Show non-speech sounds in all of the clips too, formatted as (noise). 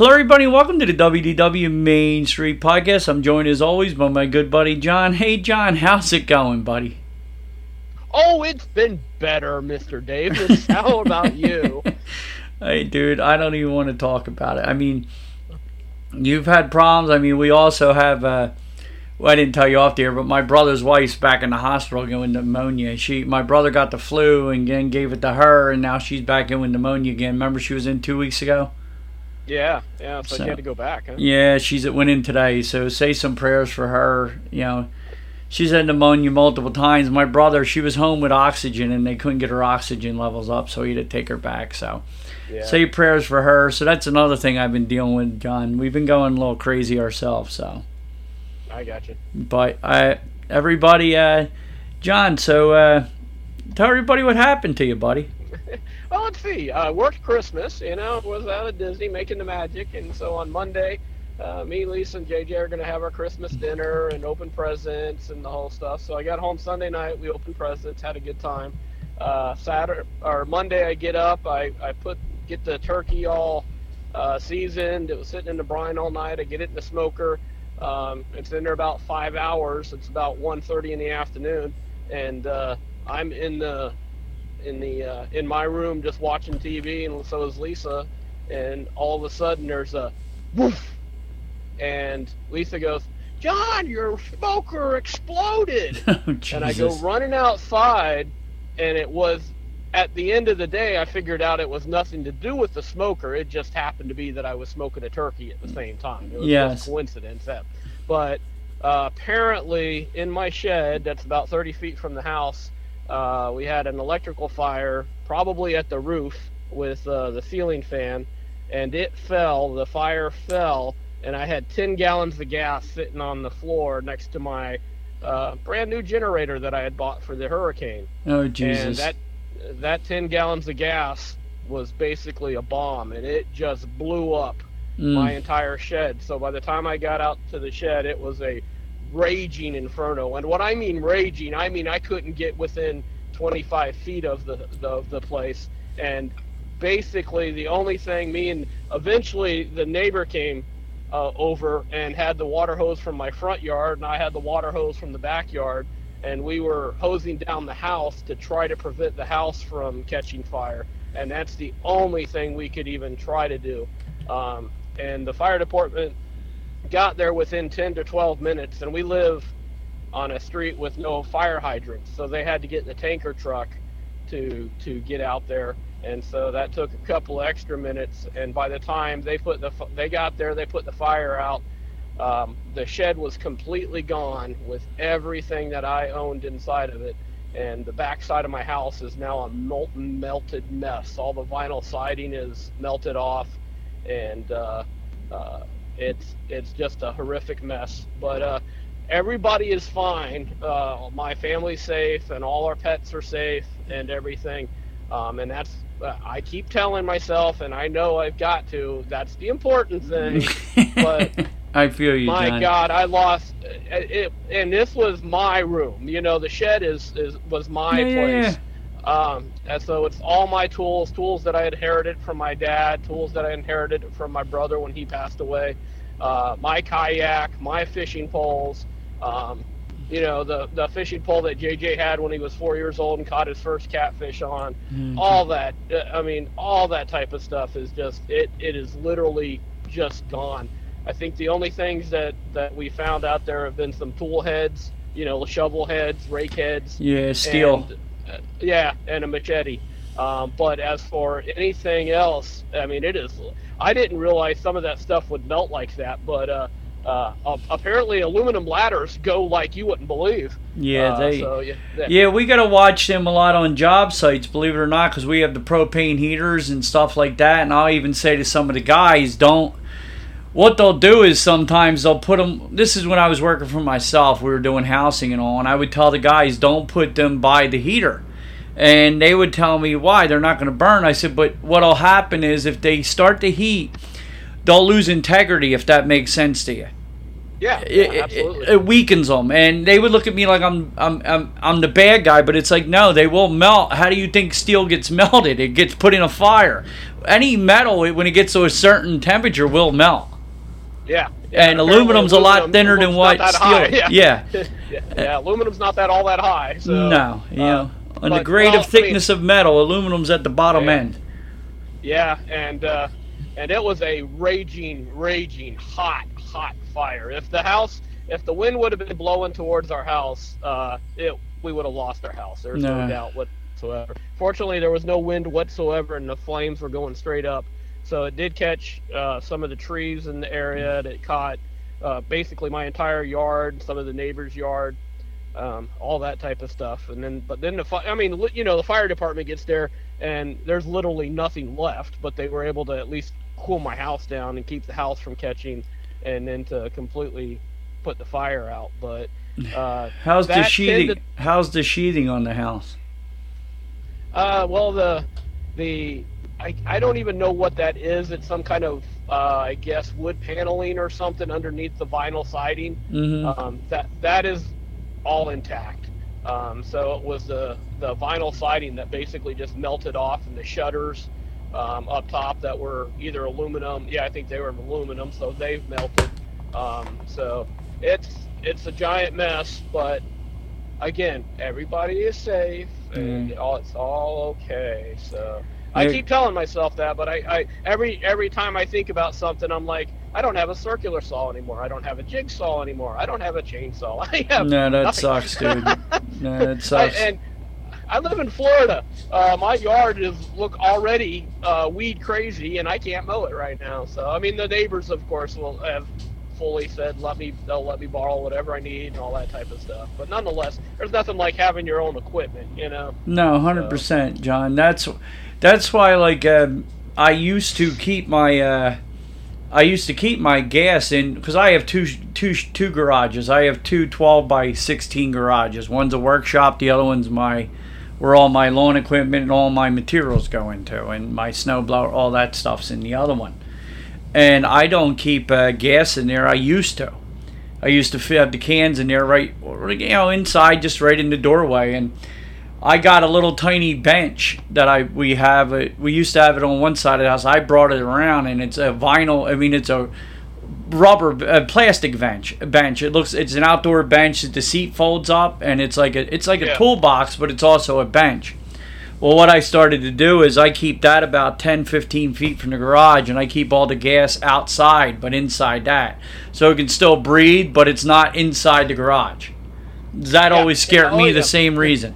Hello, everybody. Welcome to the WDW Main Street Podcast. I'm joined as always by my good buddy John. Hey, John, how's it going, buddy? Oh, it's been better, Mr. Davis. How about you? (laughs) Hey, dude, I don't even want to talk about it. I mean, you've had problems. I mean, we also have. Uh, well, I didn't tell you off the air, but my brother's wife's back in the hospital going pneumonia. She, my brother got the flu and then gave it to her, and now she's back in with pneumonia again. Remember, she was in two weeks ago. Yeah, yeah. So, you had to go back, huh? Yeah, she's went in today, so say some prayers for her. You know, she's had pneumonia multiple times. My brother, she was home with oxygen, and they couldn't get her oxygen levels up, so he had to take her back. So Yeah. say prayers for her. So that's another thing I've been dealing with, John. We've been going a little crazy ourselves. So, I got you. but I, everybody, uh, John. So uh, tell everybody what happened to you, buddy. Well, let's see. Uh, worked Christmas, you know, was out at Disney making the magic, and so on Monday, uh, me, Lisa, and JJ are going to have our Christmas dinner and open presents and the whole stuff. So I got home Sunday night. We opened presents, had a good time. Uh, Saturday or Monday, I get up. I, I put get the turkey all uh, seasoned. It was sitting in the brine all night. I get it in the smoker. Um, it's in there about five hours. It's about 1.30 in the afternoon, and uh, I'm in the in the uh, in my room just watching TV, and so is Lisa. And all of a sudden, there's a woof, and Lisa goes, "John, your smoker exploded!" (laughs) oh, and I go running outside, and it was at the end of the day, I figured out it was nothing to do with the smoker. It just happened to be that I was smoking a turkey at the same time. It was Yes. just coincidence. That, but uh, apparently, in my shed, that's about 30 feet from the house, uh, we had an electrical fire, probably at the roof with uh, the ceiling fan, and it fell. The fire fell, and I had 10 gallons of gas sitting on the floor next to my uh, brand new generator that I had bought for the hurricane. oh Jesus! And that that 10 gallons of gas was basically a bomb, and it just blew up Mm. my entire shed. So by the time I got out to the shed, it was a raging inferno. And what I mean raging, I mean I couldn't get within 25 feet of the the, of the place. And basically, the only thing me and eventually the neighbor came uh, over and had the water hose from my front yard, and I had the water hose from the backyard. And we were hosing down the house to try to prevent the house from catching fire. And that's the only thing we could even try to do. Um, and the fire department got there within 10 to 12 minutes and we live on a street with no fire hydrants. So they had to get the tanker truck to to get out there. And so that took a couple extra minutes. And by the time they put the they got there they put the fire out um, the shed was completely gone with everything that i owned inside of it. And the back side of my house is now a molten melted mess. All the vinyl siding is melted off. And uh, uh, it's it's just a horrific mess. But uh, everybody is fine. Uh, my family's safe, and all our pets are safe, and everything. Um, and that's uh, I keep telling myself, and I know I've got to. That's the important thing. (laughs) but I feel you, my John. God, I lost uh, it, and this was my room. You know, the shed is, is was my Yeah, yeah, place. Um, and so it's all my tools, tools that I inherited from my dad, tools that I inherited from my brother when he passed away, uh, my kayak, my fishing poles, um, you know, the, the fishing pole that JJ had when he was four years old and caught his first catfish on, Mhm. all that. uh, I mean, all that type of stuff is just, it, it is literally just gone. I think the only things that, that we found out there have been some tool heads, you know, shovel heads, rake heads, Yeah, steel. and, yeah, and a machete. Um, but as for anything else, I mean, it is. I didn't realize some of that stuff would melt like that, but uh, uh, apparently aluminum ladders go like you wouldn't believe. yeah, Uh, they. So, yeah, yeah. Yeah, we got to watch them a lot on job sites, believe it or not, because we have the propane heaters and stuff like that. And I'll even say to some of the guys, don't. What they'll do is sometimes they'll put them. This is when I was working for myself. We were doing housing and all, and I would tell the guys, don't put them by the heater. And they would tell me why they're not going to burn. I said, but what'll happen is if they start to heat, they'll lose integrity. If that makes sense to you yeah, it, yeah, it- absolutely. it weakens them and they would look at me like I'm, I'm I'm I'm the bad guy but it's like no they will melt how do you think steel gets melted it gets put in a fire any metal it- when it gets to a certain temperature will melt yeah. and aluminum's a lot thinner than what steel high, (laughs) Yeah. yeah yeah, (laughs) yeah, aluminum's not that all that high. So, no you uh, on the grade well, of thickness of metal aluminum's at the bottom Yeah. end Yeah, and uh, and it was a raging, raging, hot, hot fire. If the house, if the wind would have been blowing towards our house, uh, it we would have lost our house. There's no Nah. doubt whatsoever. Fortunately, there was no wind whatsoever, and the flames were going straight up. So it did catch uh, some of the trees in the area. and It caught uh, basically my entire yard, some of the neighbors' yard, um, all that type of stuff. And then, but then the fi- I mean, you know, the fire department gets there and there's literally nothing left. But they were able to at least cool my house down and keep the house from catching, and then to completely put the fire out. But (laughs) uh, how's the sheathing tended- how's the sheathing on the house Uh, well, the the I, I don't even know what that is. It's some kind of uh, I guess wood paneling or something underneath the vinyl siding. hmm Um, that that is all intact. Um, so it was the the vinyl siding that basically just melted off, and the shutters um, up top that were either aluminum. Yeah, I think they were aluminum, so they've melted. Um, so it's it's a giant mess, but again, everybody is safe, and all, it's all okay. So. I keep telling myself that, but I, I every every time I think about something, I'm like, I don't have a circular saw anymore. I don't have a jigsaw anymore. I don't have a chainsaw. (laughs) I have no that nothing. sucks dude (laughs) no that I, sucks and I live in Florida. Uh, my yard is look already uh, weed crazy, and I can't mow it right now. So I mean, the neighbors, of course, will have fully said let me they'll let me borrow whatever I need and all that type of stuff. But nonetheless, there's nothing like having your own equipment, you know. No, hundred percent, John. That's that's why like um, I used to keep my uh, I used to keep my gas in because I have two two two garages. I have two 12 by sixteen garages. One's a workshop. The other one's my where all my lawn equipment and all my materials go into, and my snowblower, all that stuff's in the other one. And I don't keep uh, gas in there. I used to. I used to have the cans in there right, you know, inside, just right in the doorway, and. I got a little tiny bench that I we have. It, we used to have it on one side of the house. I brought it around, and it's a vinyl. I mean, it's a rubber, a plastic bench. Bench. It looks. It's an outdoor bench. The seat folds up, and it's like a. It's like a toolbox, but it's also a bench. Well, what I started to do is I keep that about 10, 15 feet from the garage, and I keep all the gas outside, but inside that, so it can still breathe, but it's not inside the garage. That Yeah. always scared Oh, me yeah. the same reason.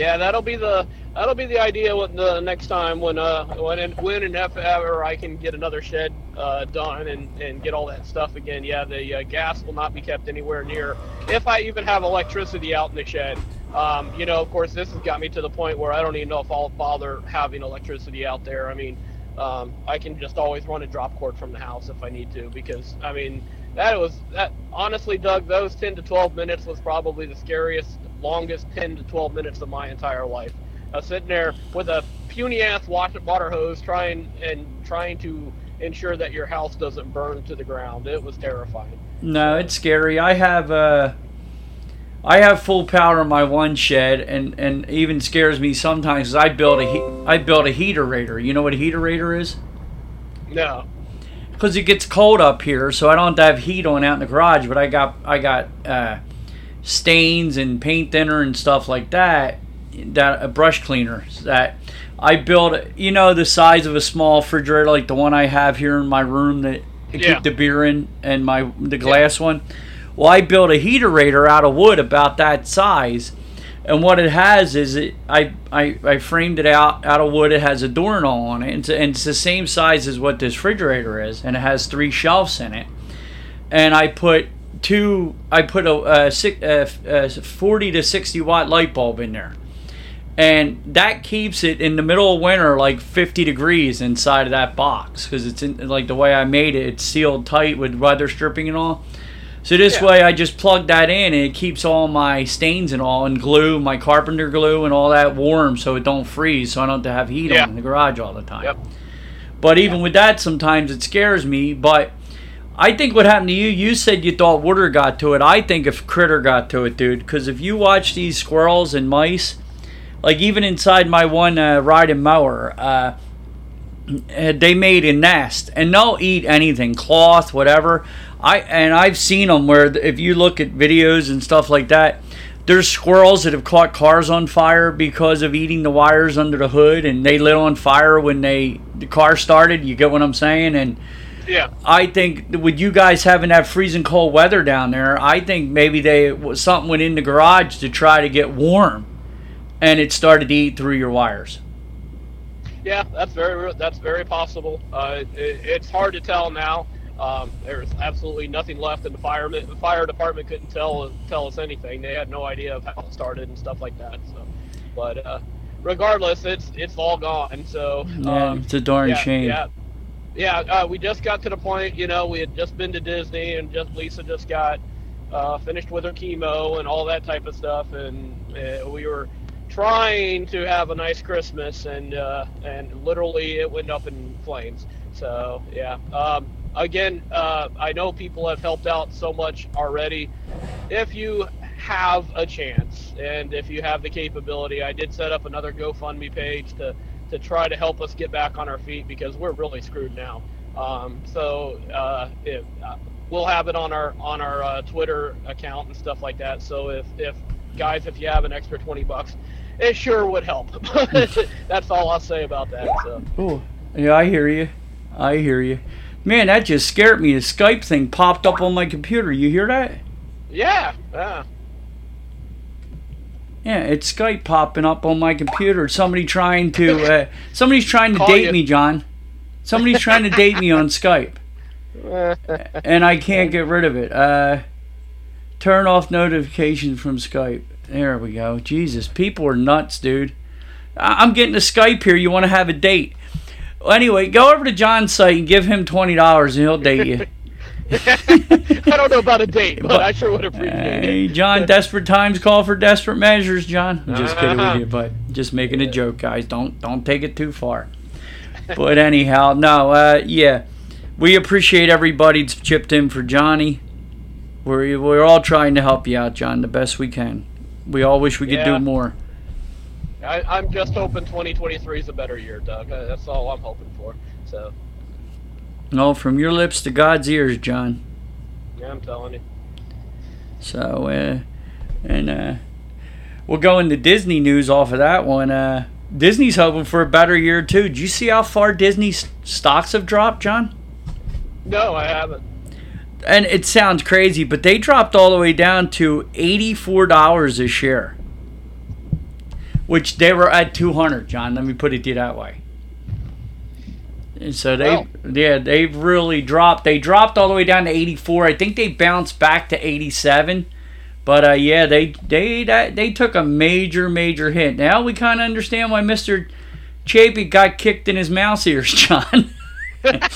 Yeah, that'll be the that'll be the idea when the next time when uh when and when and if ever I can get another shed uh, done and and get all that stuff again. Yeah, the uh, gas will not be kept anywhere near. If I even have electricity out in the shed, um, you know, of course, this has got me to the point where I don't even know if I'll bother having electricity out there. I mean, um, I can just always run a drop cord from the house if I need to because I mean that was that honestly, Doug. Those 10 to 12 minutes was probably the scariest, longest 10 to 12 minutes of my entire life. I was sitting there with a puny ass water, water hose trying and trying to ensure that your house doesn't burn to the ground. It was terrifying. No, it's scary. I have uh, I have full power in my one shed, and and even scares me sometimes. I built a he- I built a heaterator. You know what a heaterator is? No. Because it gets cold up here, so I don't have have heat on out in the garage. But I got I got uh, stains and paint thinner and stuff like that. That a brush cleaner that I built. You know the size of a small refrigerator, like the one I have here in my room that I Yeah. keep the beer in, and my the glass one. Well, I built a heaterator out of wood about that size, and what it has is it I, I, I framed it out out of wood. It has a doorknob on it, and it's, and it's the same size as what this refrigerator is, and it has three shelves in it. And I put two. I put a, a, six, a, a forty to sixty watt light bulb in there, and that keeps it in the middle of winter like 50 degrees inside of that box because it's in like the way I made it. It's sealed tight with weather stripping and all. So this Yeah. way, I just plug that in, and it keeps all my stains and all, and glue, my carpenter glue, and all that warm, so it don't freeze, so I don't have to have heat Yeah. on in the garage all the time. Yep. But even with that, sometimes it scares me. But I think what happened to you, you said you thought water got to it. I think if critter got to it, dude. Because if you watch these squirrels and mice, like even inside my one uh, riding mower, uh, uh, they made a nest, and they'll eat anything, cloth, whatever. I and I've seen them where if you look at videos and stuff like that, there's squirrels that have caught cars on fire because of eating the wires under the hood, and they lit on fire when they the car started. You get what I'm saying? And Yeah. I think with you guys having that freezing cold weather down there, I think maybe they something went in the garage to try to get warm, and it started to eat through your wires. Yeah, that's very that's very possible. Uh, it, it's hard to tell now. Um, there's absolutely nothing left, and the fireman, the fire department couldn't tell tell us anything. They had no idea of how it started and stuff like that. So, but uh, regardless, it's it's all gone. So Yeah, um, it's a darn yeah, shame. Yeah, yeah. Uh, we just got to the point. You know, we had just been to Disney, and just Lisa just got uh, finished with her chemo and all that type of stuff, and uh, we were trying to have a nice Christmas, and uh, and literally it went up in flames. So yeah. Um, again, uh, I know people have helped out so much already. If you have a chance and if you have the capability, I did set up another GoFundMe page to to try to help us get back on our feet because we're really screwed now. Um, so uh, if, uh, we'll have it on our on our uh, Twitter account and stuff like that. So if if guys, if you have an extra twenty bucks, it sure would help. (laughs) That's all I'll say about that. So Oh, yeah, I hear you. I hear you. Man, that just scared me. The Skype thing popped up on my computer. You hear that? yeah, yeah. Yeah, it's Skype popping up on my computer. Somebody trying to, (laughs) uh, somebody's trying to date you. me, John. Somebody's trying to date me on Skype, (laughs) and I can't get rid of it. Uh, turn off notifications from Skype. There we go. Jesus, people are nuts, dude. I- I'm getting a Skype here. You want to have a date? Well, anyway, go over to John's site and give him twenty dollars, and he'll date you. (laughs) (laughs) I don't know about a date, but I sure would appreciate Hey, it. John, desperate times call for desperate measures, John. I'm just kidding with you, (laughs) but just making a joke, guys. Don't don't take it too far. But anyhow, no, uh, yeah, we appreciate everybody that's chipped in for Johnny. We're we're all trying to help you out, John, the best we can. We all wish we could Yeah. do more. I, I'm just hoping 2023 is a better year, Doug. That's all I'm hoping for. So, No, from your lips to God's ears, John. yeah, I'm telling you. So, uh, and uh, we'll go into Disney news off of that one. Uh, Disney's hoping for a better year too. Did you see how far Disney's stocks have dropped, John? No, I haven't. And it sounds crazy, but they dropped all the way down to eighty-four dollars a share, which they were at two hundred. John, let me put it to you that way. And so they, Wow. yeah, they've really dropped. They dropped all the way down to eighty-four. I think they bounced back to eighty-seven. But uh, yeah, they they that, they took a major major hit. Now we kind of understand why Mister Chapek got kicked in his mouse ears, (laughs) John. (laughs)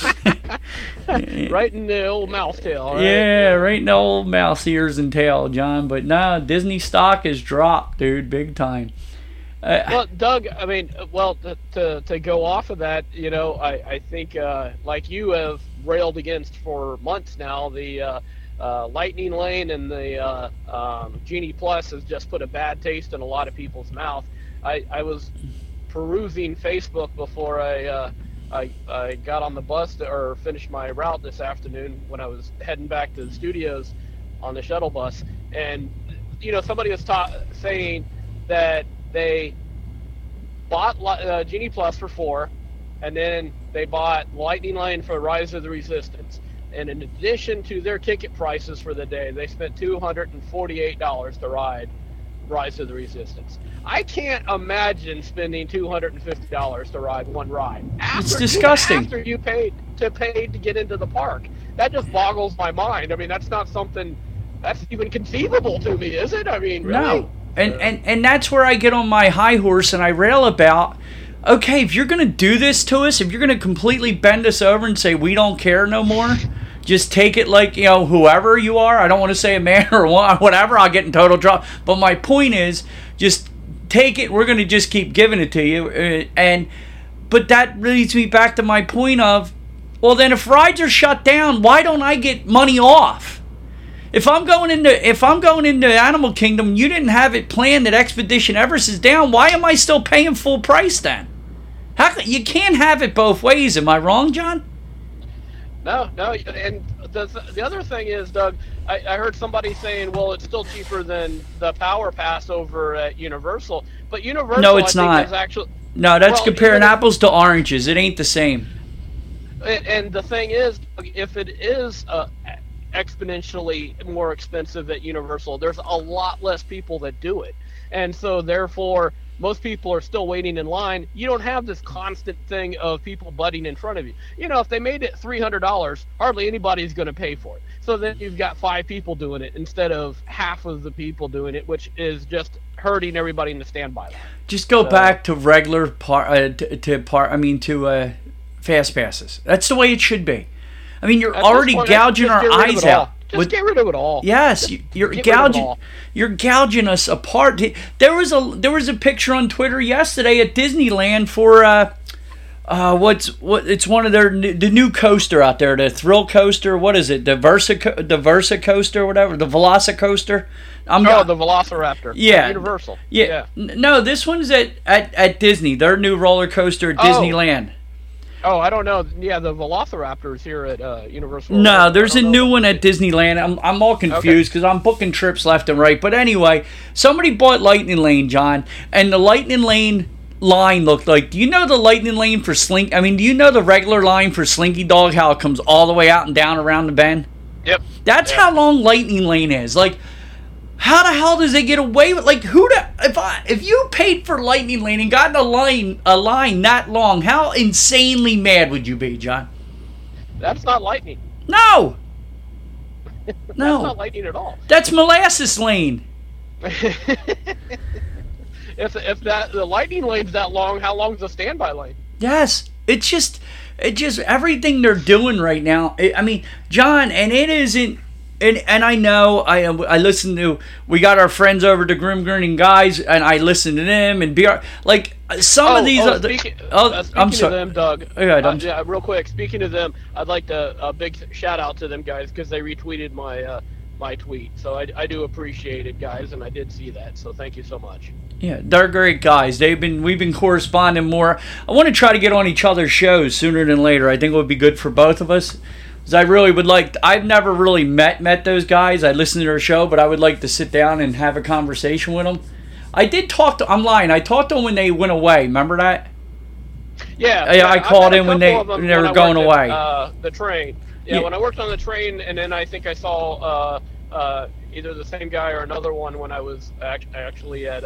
Right in the old mouth tail. Right? Yeah, right in the old mouse ears and tail, John. But nah, Disney stock has dropped, dude, big time. Uh, well, Doug, I mean, well, to, to, to go off of that, you know, I, I think, uh, like you have railed against for months now, the uh, uh, Lightning Lane and the uh, um, Genie Plus has just put a bad taste in a lot of people's mouth. I, I was perusing Facebook before I, uh, I, I got on the bus to, or finished my route this afternoon when I was heading back to the studios on the shuttle bus. And, you know, somebody was ta- saying that they bought uh, Genie Plus for four, and then they bought Lightning Lane for Rise of the Resistance. And in addition to their ticket prices for the day, they spent $248 to ride Rise of the Resistance. I can't imagine spending $250 to ride one ride. After, it's disgusting. After you paid to pay to get into the park, that just boggles my mind. I mean, that's not something that's even conceivable to me, is it? I mean, really? No. And, and and that's where I get on my high horse and I rail about okay, if you're going to do this to us, if you're going to completely bend us over and say we don't care no more, just take it like, you know, whoever you are. I don't want to say a man (laughs) or whatever, I'll get in total trouble. But my point is just take it. We're going to just keep giving it to you. Uh, and but that leads me back to my point of well, then if rides are shut down, why don't I get money off? If I'm going into if I'm going into Animal Kingdom, you didn't have it planned that Expedition Everest is down. Why am I still paying full price then? How you can't have it both ways? Am I wrong, John? No, no. And the the other thing is, Doug, I, I heard somebody saying, well, it's still cheaper than the Power Pass over at Universal, but Universal, no, it's I not. actually no, that's well, comparing apples to oranges. It ain't the same. And, the thing is, if it is uh, exponentially more expensive at Universal. There's a lot less people that do it. And so therefore most people are still waiting in line. You don't have this constant thing of people butting in front of you. You know, if they made it $300, hardly anybody's going to pay for it. So then you've got five people doing it instead of half of the people doing it, which is just hurting everybody in the standby line. Just go so, back to regular part uh, to, to part. I mean to uh, fast passes. That's the way it should be. I mean, you're At already point, gouging our eyes out. Just with, get rid of it all. Yes, you're gouging. You're gouging us apart. There was a there was a picture on Twitter yesterday at Disneyland for uh, uh, what's what? It's one of their the new coaster out there, the Thrill Coaster. What is it? The Versa the Versa Coaster, whatever. The Velocicoaster. I'm oh, the Velociraptor. Yeah, Universal. Yeah. yeah. No, this one's at, at at Disney. Their new roller coaster at oh. Disneyland. Oh, I don't know. Yeah, the Velociraptors here at uh, Universal. No, there's a new one at Disneyland. I'm, I'm all confused because okay. I'm booking trips left and right. But anyway, somebody bought Lightning Lane, John, and the Lightning Lane line looked like. Do you know the Lightning Lane for Slink? I mean, do you know the regular line for Slinky Dog? How it comes all the way out and down around the bend? Yep. That's yep. how long Lightning Lane is. Like how the hell does they get away with like who the if I if you paid for Lightning Lane and got a line a line that long, how insanely mad would you be, John? That's not lightning. No. (laughs) That's no. not lightning at all. That's molasses lane. (laughs) if if that the lightning lane's that long, how long is the standby lane? Yes, it's just it just everything they're doing right now. It, I mean, John, and it isn't and and I know I I listen to we got our friends over to Grim Grinning Guys and I listen to them and BR like some oh, of these. Oh, speaking, oh, uh, speaking I'm sorry. of them, Doug. Ahead, uh, yeah, real quick. Speaking of them, I'd like to a big shout out to them guys because they retweeted my uh, my tweet. So I, I do appreciate it, guys, and I did see that. So thank you so much. Yeah, they're great guys. They've been we've been corresponding more. I want to try to get on each other's shows sooner than later. I think it would be good for both of us. I really would like. I've never really met met those guys. I listen to their show, but I would like to sit down and have a conversation with them. I did talk to. I'm lying. I talked to them when they went away. Remember that? Yeah. Yeah. I called in when they when they were going away. At, uh, the train. Yeah, yeah, When I worked on the train, and then I think I saw uh, uh, either the same guy or another one when I was act- actually at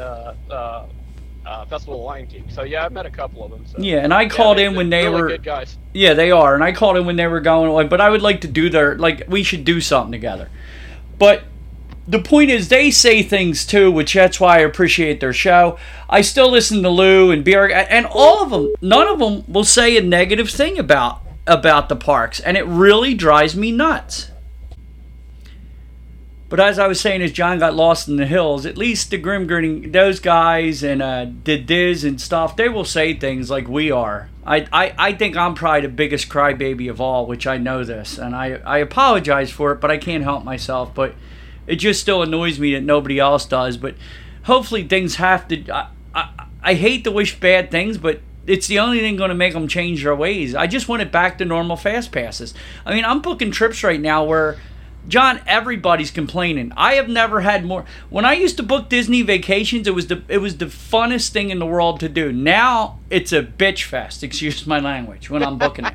uh, Festival of Lion King. So yeah, I've met a couple of them. So. Yeah, and I yeah, called in when they really were good guys. Yeah, they are, and I called in when they were going away. But I would like to do their like we should do something together. But the point is, they say things too, which that's why I appreciate their show. I still listen to Lou and Beer, and all of them. None of them will say a negative thing about about the parks, and it really drives me nuts. But as I was saying, as John got lost in the hills, at least the Grim Grinning, those guys and uh, the Diz and stuff, they will say things like we are. I, I, I think I'm probably the biggest crybaby of all, which I know this, and I, I apologize for it, but I can't help myself. But it just still annoys me that nobody else does. But hopefully things have to. I, I, I hate to wish bad things, but it's the only thing going to make them change their ways. I just want it back to normal fast passes. I mean, I'm booking trips right now where John, everybody's complaining. I have never had more. When I used to book Disney vacations, it was the it was the funnest thing in the world to do. Now it's a bitch fest. (laughs) Excuse my language when I'm booking it.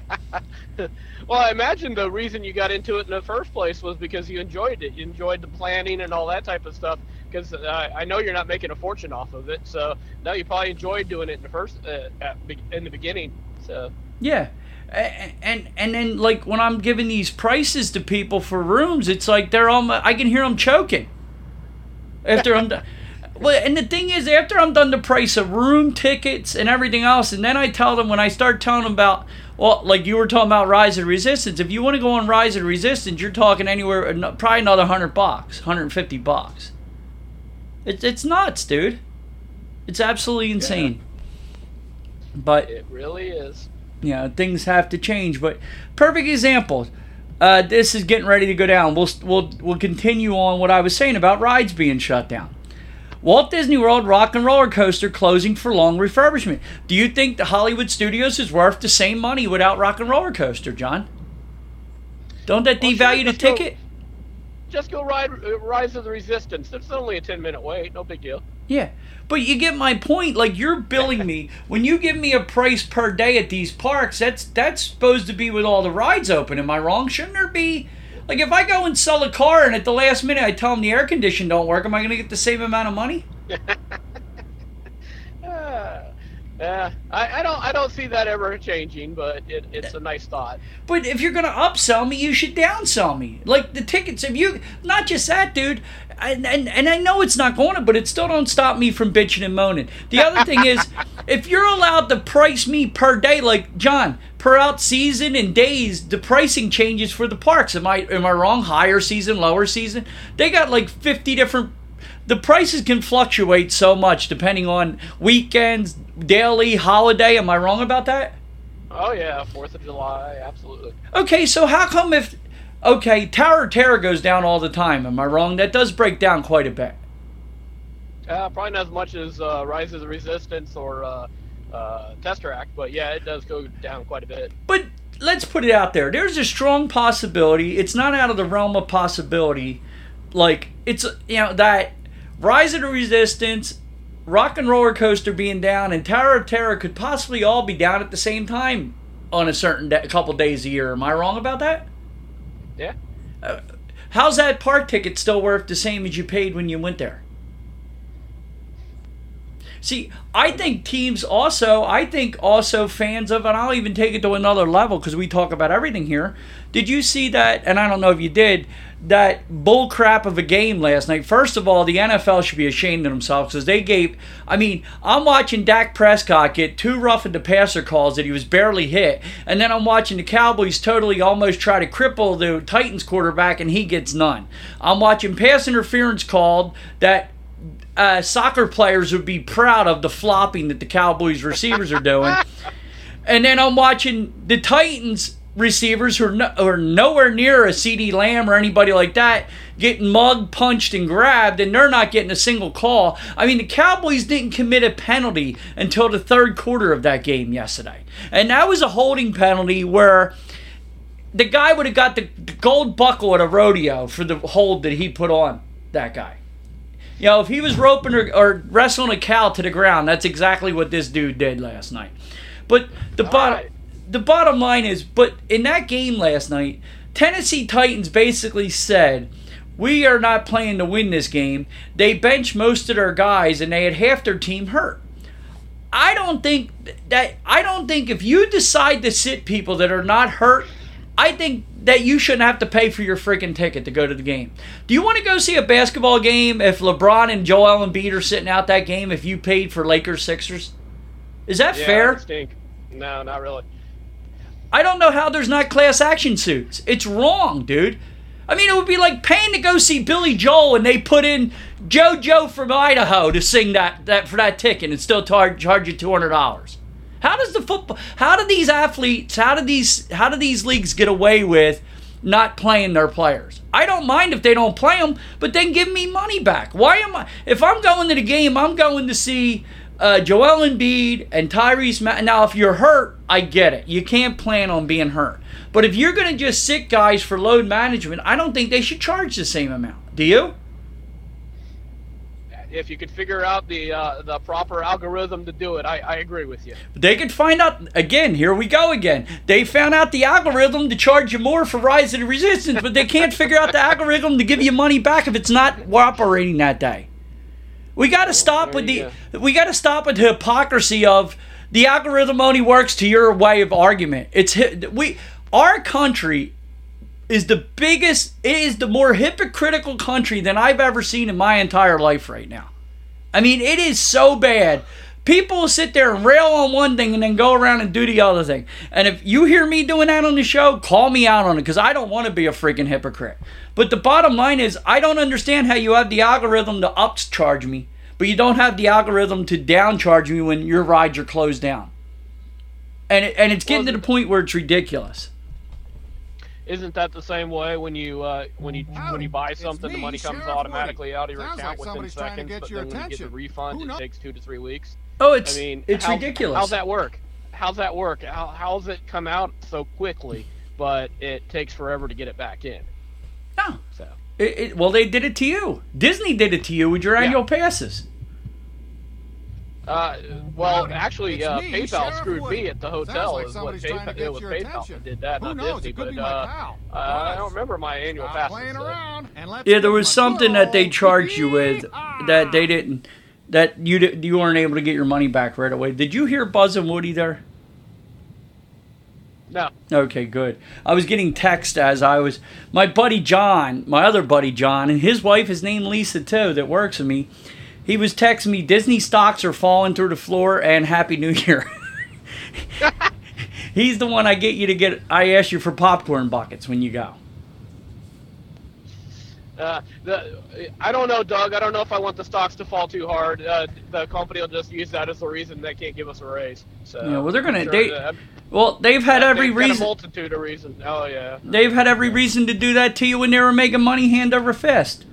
(laughs) well, I imagine the reason you got into it in the first place was because you enjoyed it. You enjoyed the planning and all that type of stuff. Because uh, I know you're not making a fortune off of it, so now you probably enjoyed doing it in the first uh, in the beginning. So yeah, and and then like when I'm giving these prices to people for rooms, it's like they're all I can hear them choking after I'm done. Well, and the thing is, after I'm done the price of room tickets and everything else, and then I tell them when I start telling them about, well, like you were talking about Rise of Resistance. If you want to go on Rise of Resistance, you're talking anywhere, uh, probably another hundred bucks, hundred and fifty bucks. It's it's nuts, dude. It's absolutely insane. Yeah. But it really is you know things have to change. But perfect example. Uh, this is getting ready to go down. We'll we'll we'll continue on what I was saying about rides being shut down. Walt Disney World Rock and Roller Coaster closing for long refurbishment. Do you think the Hollywood Studios is worth the same money without Rock and Roller Coaster, John? Don't that devalue well, sure, the ticket? Go, just go ride uh, Rise of the Resistance. It's only a ten minute wait. No big deal. Yeah. But you get my point. Like you're billing (laughs) me when you give me a price per day at these parks. That's that's supposed to be with all the rides open. Am I wrong? Shouldn't there be? Like if I go and sell a car and at the last minute I tell them the air condition don't work, am I going to get the same amount of money? (laughs) Uh, yeah, I, I, don't I don't see that ever changing, but it, it's a nice thought. But if you're gonna upsell me, you should downsell me. Like the tickets, if you not just that, dude. And, and, and I know it's not going to, but it still don't stop me from bitching and moaning. The other thing is, (laughs) if you're allowed to price me per day, like John, per out season and days, the pricing changes for the parks. Am I am I wrong? Higher season, lower season. They got like 50 different the prices can fluctuate so much depending on weekends, daily, holiday. Am I wrong about that? Oh yeah, Fourth of July, absolutely. Okay, so how come if okay, Tower of Terror goes down all the time? Am I wrong? That does break down quite a bit. Uh, probably not as much as uh, Rise of the Resistance or uh, uh, Test Track, but yeah, it does go down quite a bit. But let's put it out there. There's a strong possibility. It's not out of the realm of possibility. Like it's you know that Rise of the Resistance, Rock and Roller Coaster being down, and Tower of Terror could possibly all be down at the same time on a certain de- couple days a year. Am I wrong about that? Yeah. Uh, how's that park ticket still worth the same as you paid when you went there? See, I think teams also, I think also fans of, and I'll even take it to another level because we talk about everything here. Did you see that? And I don't know if you did that bull crap of a game last night. First of all, the NFL should be ashamed of themselves because they gave. I mean, I'm watching Dak Prescott get two roughing the passer calls that he was barely hit, and then I'm watching the Cowboys totally almost try to cripple the Titans quarterback, and he gets none. I'm watching pass interference called that uh, soccer players would be proud of the flopping that the Cowboys receivers are doing. and then I'm watching the Titans receivers who are, no, are nowhere near a CeeDee Lamb or anybody like that getting mugged, punched, and grabbed, and they're not getting a single call. I mean, the Cowboys didn't commit a penalty until the third quarter of that game yesterday. And that was a holding penalty where the guy would have got the gold buckle at a rodeo for the hold that he put on that guy. You know, if he was roping or, or wrestling a cow to the ground, that's exactly what this dude did last night. But the bottom, right. the bottom line is, but in that game last night, Tennessee Titans basically said, "We are not playing to win this game." They benched most of their guys, and they had half their team hurt. I don't think that I don't think if you decide to sit people that are not hurt, I think that you shouldn't have to pay for your freaking ticket to go to the game. Do you want to go see a basketball game if LeBron and Joel Embiid are sitting out that game if you paid for Lakers Sixers? Is that yeah, fair? Stink. No, not really. I don't know how there's not class action suits. It's wrong, dude. I mean, it would be like paying to go see Billy Joel and they put in JoJo from Idaho to sing that, that for that ticket and still tar- charge you two hundred dollars. How does the football? How do these athletes? How do these? How do these leagues get away with not playing their players? I don't mind if they don't play them, but then give me money back. Why am I? If I'm going to the game, I'm going to see uh, Joel Embiid and Tyrese. Ma- now, if you're hurt, I get it. You can't plan on being hurt. But if you're going to just sit guys for load management, I don't think they should charge the same amount. Do you? If you could figure out the uh, the proper algorithm to do it, I, I agree with you. They could find out again. Here we go again. They found out the algorithm to charge you more for Rise of the Resistance, but they can't figure out the algorithm to give you money back if it's not operating that day. We got to stop there with the we got to stop with the hypocrisy of the algorithm only works to your way of argument. It's we our country is the biggest it is the more hypocritical country than I've ever seen in my entire life right now. I mean, it is so bad. People sit there and rail on one thing and then go around and do the other thing. And if you hear me doing that on the show, call me out on it because I don't want to be a freaking hypocrite. But the bottom line is, I don't understand how you have the algorithm to upcharge me, but you don't have the algorithm to downcharge me when your rides are closed down. And it, and it's getting to the point where it's ridiculous. Isn't that the same way when you uh, when you when you buy It's something, the money comes Sheriff automatically Wade. out of your Sounds account like within somebody's trying to seconds, get but your then when you get the refund, it takes two to three weeks. Oh, it's I mean, it's how- ridiculous. How's that work? How's that work? How, how's it come out so quickly, but it takes forever to get it back in? No. So It, it, well, they did it to you. Disney did it to you with your Yeah. annual passes. Uh, well, Howdy, actually, uh, me, PayPal Sheriff screwed Wood. me at the hotel. like is what somebody's trying to PayPal, get it was your PayPal attention. that did that, Who not knows? Disney. It could But be my uh, pal. uh, I don't remember my annual Stop passes. playing so- around Yeah, there was something that they good charged you with that they didn't that you di- you weren't able to get your money back right away. Did you hear Buzz and Woody there? No. Okay, good. I was getting text as I was my buddy John, my other buddy John, and his wife is named Lisa too, that works with me. He was texting me Disney stocks are falling through the floor and Happy New Year. (laughs) He's the one I get you to get. I ask you for popcorn buckets when you go. Uh, the, I don't know, Doug. I don't know if I want the stocks to fall too hard. Uh, the company will just use that as the reason they can't give us a raise. So Yeah, well, they're gonna- I'm they- that- Well, they've had every they've got a reason. multitude of reasons. Oh yeah, They've had every reason to do that to you when they were making money hand over fist.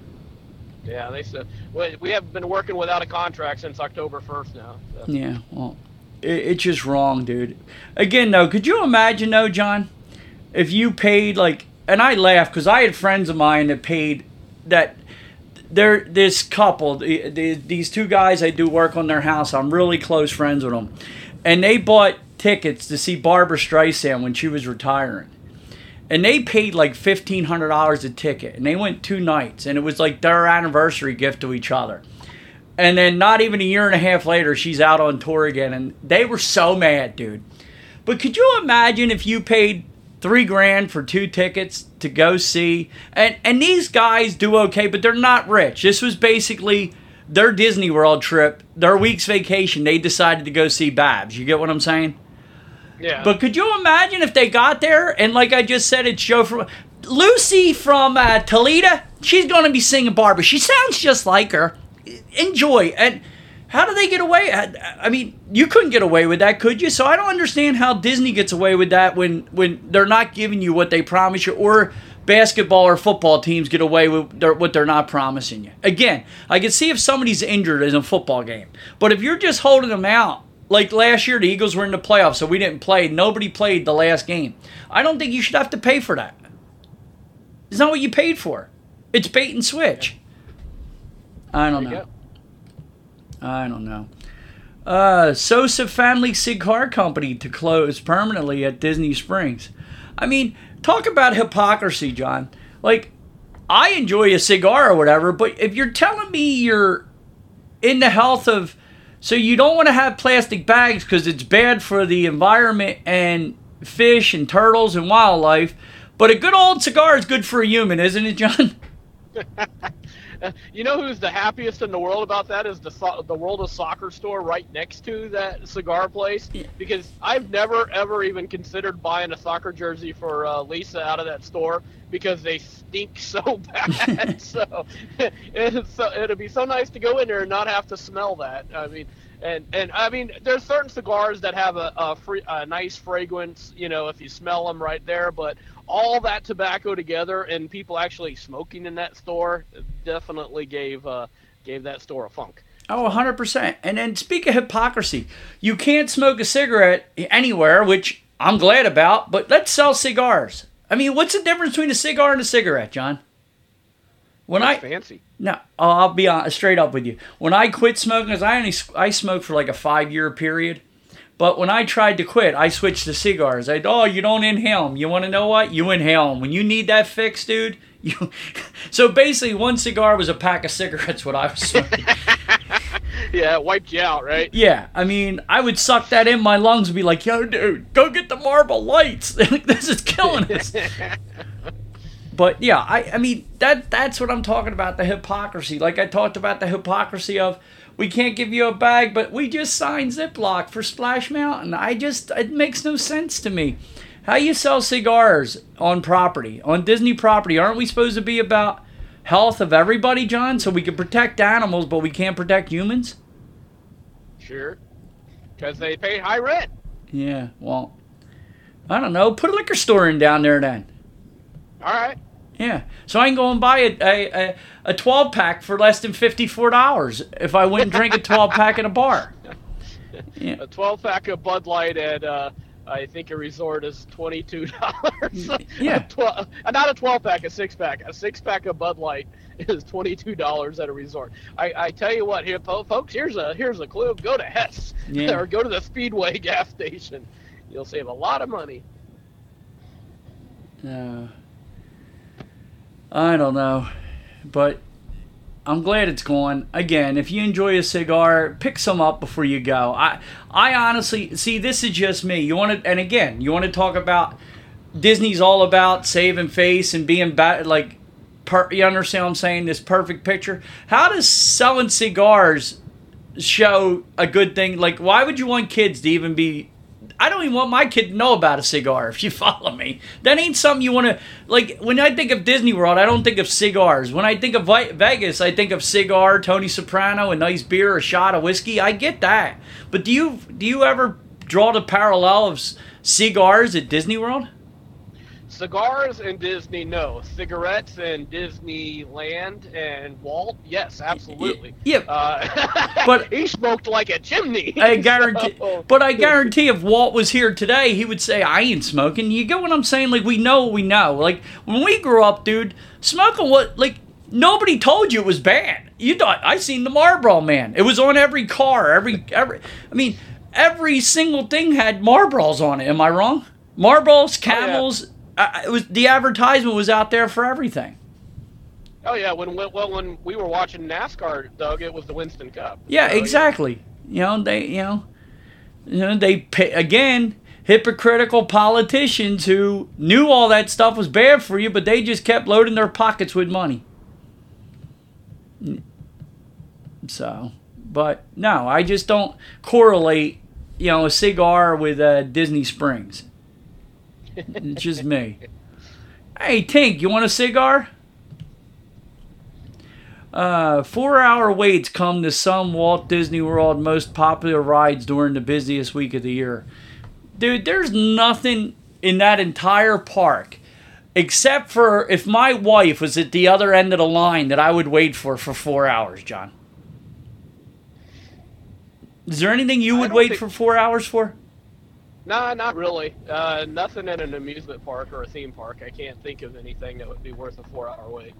Yeah. They said we, we have been working without a contract since October first now. So. Yeah, well, it, it's just wrong, dude. Again, though, could you imagine, though, John, if you paid like, and I laugh because I had friends of mine that paid that. They're this couple, the, the, these two guys. I do work on their house. I'm really close friends with them, and they bought tickets to see Barbra Streisand when she was retiring. And they paid like fifteen hundred dollars a ticket, and they went two nights, and it was like their anniversary gift to each other. And then not even a year and a half later, she's out on tour again, and they were so mad, dude. But could you imagine if you paid three grand for two tickets to go see? And and these guys do okay, but they're not rich. This was basically their Disney World trip, their week's vacation. They decided to go see Babs. You get what I'm saying? But could you imagine if they got there and, like I just said, it's Joe from Lucy from uh, Toledo. She's going to be singing Barbara. She sounds just like her. Enjoy. And how do they get away? I, I mean, you couldn't get away with that, could you? So I don't understand how Disney gets away with that when when they're not giving you what they promise you, or basketball or football teams get away with their, what they're not promising you. Again, I can see if somebody's injured in a football game, but if you're just holding them out like last year, the Eagles were in the playoffs, so we didn't play. Nobody played the last game. I don't think you should have to pay for that. It's not what you paid for. It's bait and switch. I don't know. go. I don't know. Uh, Sosa Family Cigar Company to close permanently at Disney Springs. I mean, talk about hypocrisy, John. Like, I enjoy a cigar or whatever, but if you're telling me you're in the health of so you don't want to have plastic bags because it's bad for the environment and fish and turtles and wildlife. But a good old cigar is good for a human, isn't it, John? (laughs) (laughs) you know who's the happiest in the world about that is the so- the World of Soccer store right next to that cigar place because I've never ever even considered buying a soccer jersey for uh, Lisa out of that store because they stink (laughs) so bad. (laughs) so it's so it'd be so nice to go in there and not have to smell that. I mean. And, and I mean, there's certain cigars that have a, a, free, a nice fragrance, you know, if you smell them right there. But all that tobacco together and people actually smoking in that store definitely gave uh, gave that store a funk. Oh, 100%. And then speak of hypocrisy, you can't smoke a cigarette anywhere, which I'm glad about, but let's sell cigars. I mean, what's the difference between a cigar and a cigarette, John? When That's I fancy. no, I'll be honest, straight up with you. When I quit smoking, cause I only I smoked for like a five year period, but when I tried to quit, I switched to cigars. I oh, you don't inhale them. You want to know what? You inhale them when you need that fix, dude. You so basically one cigar was a pack of cigarettes. What I was smoking. (laughs) Yeah, it wiped you out, right? yeah, I mean, I would suck that in my lungs and be like, yo, dude, go get the Marlboro Lights. (laughs) this is killing us. (laughs) but yeah, I, I mean that that's what I'm talking about the hypocrisy. Like I talked about the hypocrisy of we can't give you a bag, but we just signed Ziploc for Splash Mountain. I just it makes no sense to me. How you sell cigars on property on Disney property? Aren't we supposed to be about health of everybody, John? So we can protect animals, but we can't protect humans. Sure. Because they pay high rent. Yeah, well, I don't know. Put a liquor store in down there then. All right. Yeah, so I can go and buy a a, a, a 12 pack for less than fifty four dollars if I wouldn't drink a 12 pack at a bar. (laughs) Yeah, A 12 pack of Bud Light at uh, I think a resort is twenty two (laughs) dollars. Yeah. Twelve, not a 12 pack, a six pack. A six pack of Bud Light (laughs) is twenty two dollars at a resort. I, I tell you what, here, po- folks. Here's a here's a clue. Go to Hess (laughs) Yeah. or go to the Speedway gas station. You'll save a lot of money. uh, I don't know, but I'm glad it's gone. Again, if you enjoy a cigar, pick some up before you go. I I honestly see this is just me. You want to, and again, you want to talk about Disney's all about saving face and being bad, like. Per, you understand what I'm saying? This perfect picture. How does selling cigars show a good thing? Like, why would you want kids to even be? I don't even want my kid to know about a cigar. If you (laughs) follow me, that ain't something you want to like. When I think of Disney World, I don't think of cigars. When I think of Vegas, I think of cigar, Tony Soprano, a nice beer, a shot of whiskey. I get that, but do you do you ever draw the parallel of cigars at Disney World? Cigars and Disney, no. Cigarettes and Disneyland and Walt, yes, absolutely. Yeah, Uh, (laughs) but- he smoked like a chimney. I (laughs) guarantee, So- but I guarantee if Walt was here today, he would say, "I ain't smoking." You get what I'm saying? Like we know what we know. Like when we grew up, dude, smoking what like nobody told you it was bad. You thought I seen the Marlboro Man. It was on every car, every every. I mean, every single thing had Marlboros on it. Am I wrong? Marlboros, Camels. Uh, it was the advertisement was out there for everything. Oh yeah, when well when we were watching NASCAR, Doug, it was the Winston Cup. Yeah, So, exactly. You know, they, you know, you know, they pay, again hypocritical politicians who knew all that stuff was bad for you, but they just kept loading their pockets with money. So, but no, I just don't correlate, you know, a cigar with uh, Disney Springs. It's just me. Hey, Tink, you want a cigar? Uh, four hour waits come to some Walt Disney World most popular rides during the busiest week of the year. Dude, there's nothing in that entire park except for if my wife was at the other end of the line that I would wait for for four hours, John. Is there anything you would wait think- for four hours for? Nah, not really. Uh, nothing in an amusement park or a theme park. I can't think of anything that would be worth a four-hour wait.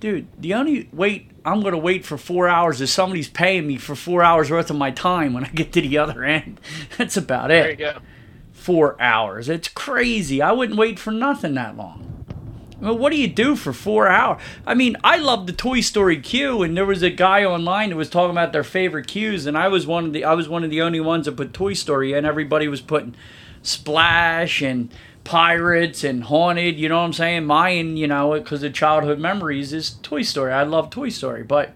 Dude, the only wait I'm gonna wait for four hours is somebody's paying me for four hours worth of my time when I get to the other end. (laughs) That's about it. There you go. four hours. It's crazy. I wouldn't wait for nothing that long. Mean, what do you do for four hours? I mean, I love the Toy Story queue, and there was a guy online that was talking about their favorite queues, and I was one of the I was one of the only ones that put Toy Story in. Everybody was putting Splash and pirates and haunted. You know what I'm saying? Mine, you know, because of childhood memories is Toy Story. I love Toy Story, but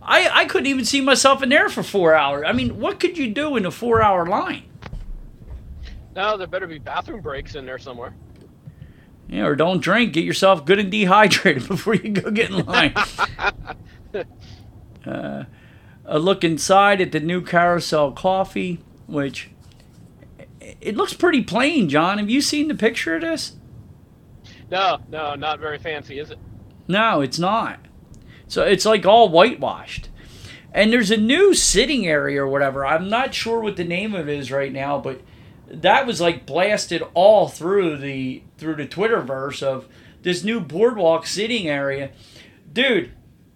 I I couldn't even see myself in there for four hours. I mean, what could you do in a four hour line? No, there better be bathroom breaks in there somewhere. Yeah, or don't drink. Get yourself good and dehydrated (laughs) before you go get in line. (laughs) uh, a look inside at the new carousel coffee, which it looks pretty plain. John, have you seen the picture of this? No, no, not very fancy, is it? No, it's not. So it's like all whitewashed. And there's a new sitting area or whatever. I'm not sure what the name of it is right now, but that was like blasted all through the through the Twitterverse of this new boardwalk seating area. Dude,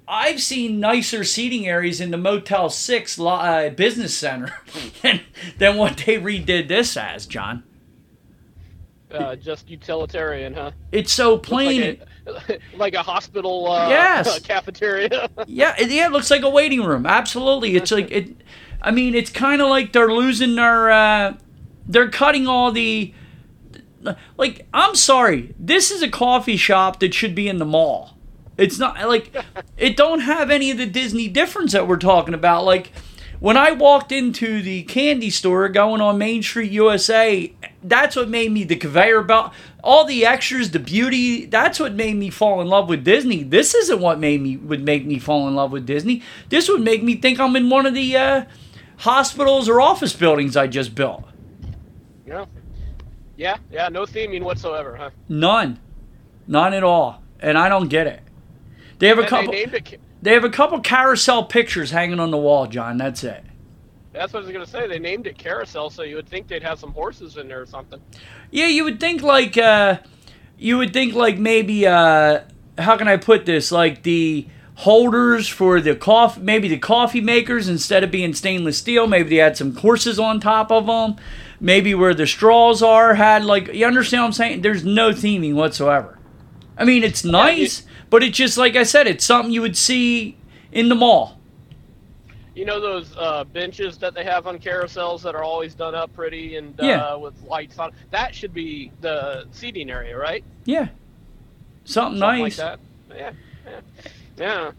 I've seen nicer seating areas in the Motel 6 uh, business center (laughs) than, than what they redid this as, John. Uh, just utilitarian, huh? It's so plain. Like a, (laughs) like a hospital uh, yes. (laughs) cafeteria. yeah, it, yeah, it looks like a waiting room. Absolutely. It's like it I mean, it's kind of like they're losing their uh, they're cutting all the like I'm sorry. This is a coffee shop that should be in the mall. It's not like it don't have any of the Disney difference that we're talking about. Like when I walked into the candy store going on Main Street USA, that's what made me the conveyor belt, all the extras, the beauty. That's what made me fall in love with Disney. This isn't what made me would make me fall in love with Disney. This would make me think I'm in one of the uh, hospitals or office buildings I just built. Yeah, yeah, yeah. No theming whatsoever, huh? None, none at all, and I don't get it. They have a And couple. They named it. They have a couple carousel pictures hanging on the wall, John. That's it. That's what I was gonna say. They named it Carousel, so you would think they'd have some horses in there or something. Yeah, you would think like uh you would think like maybe uh how can I put this? Like the holders for the coffee maybe the coffee makers instead of being stainless steel, maybe they had some horses on top of them. Maybe where the straws are had like you understand what I'm saying? There's no theming whatsoever. I mean, it's nice, but it's just like I said, it's something you would see in the mall. You know those uh, benches that they have on carousels that are always done up pretty and uh, Yeah. with lights on. That should be the seating area, right? Yeah. Something, Something nice. like that. Yeah, yeah, yeah.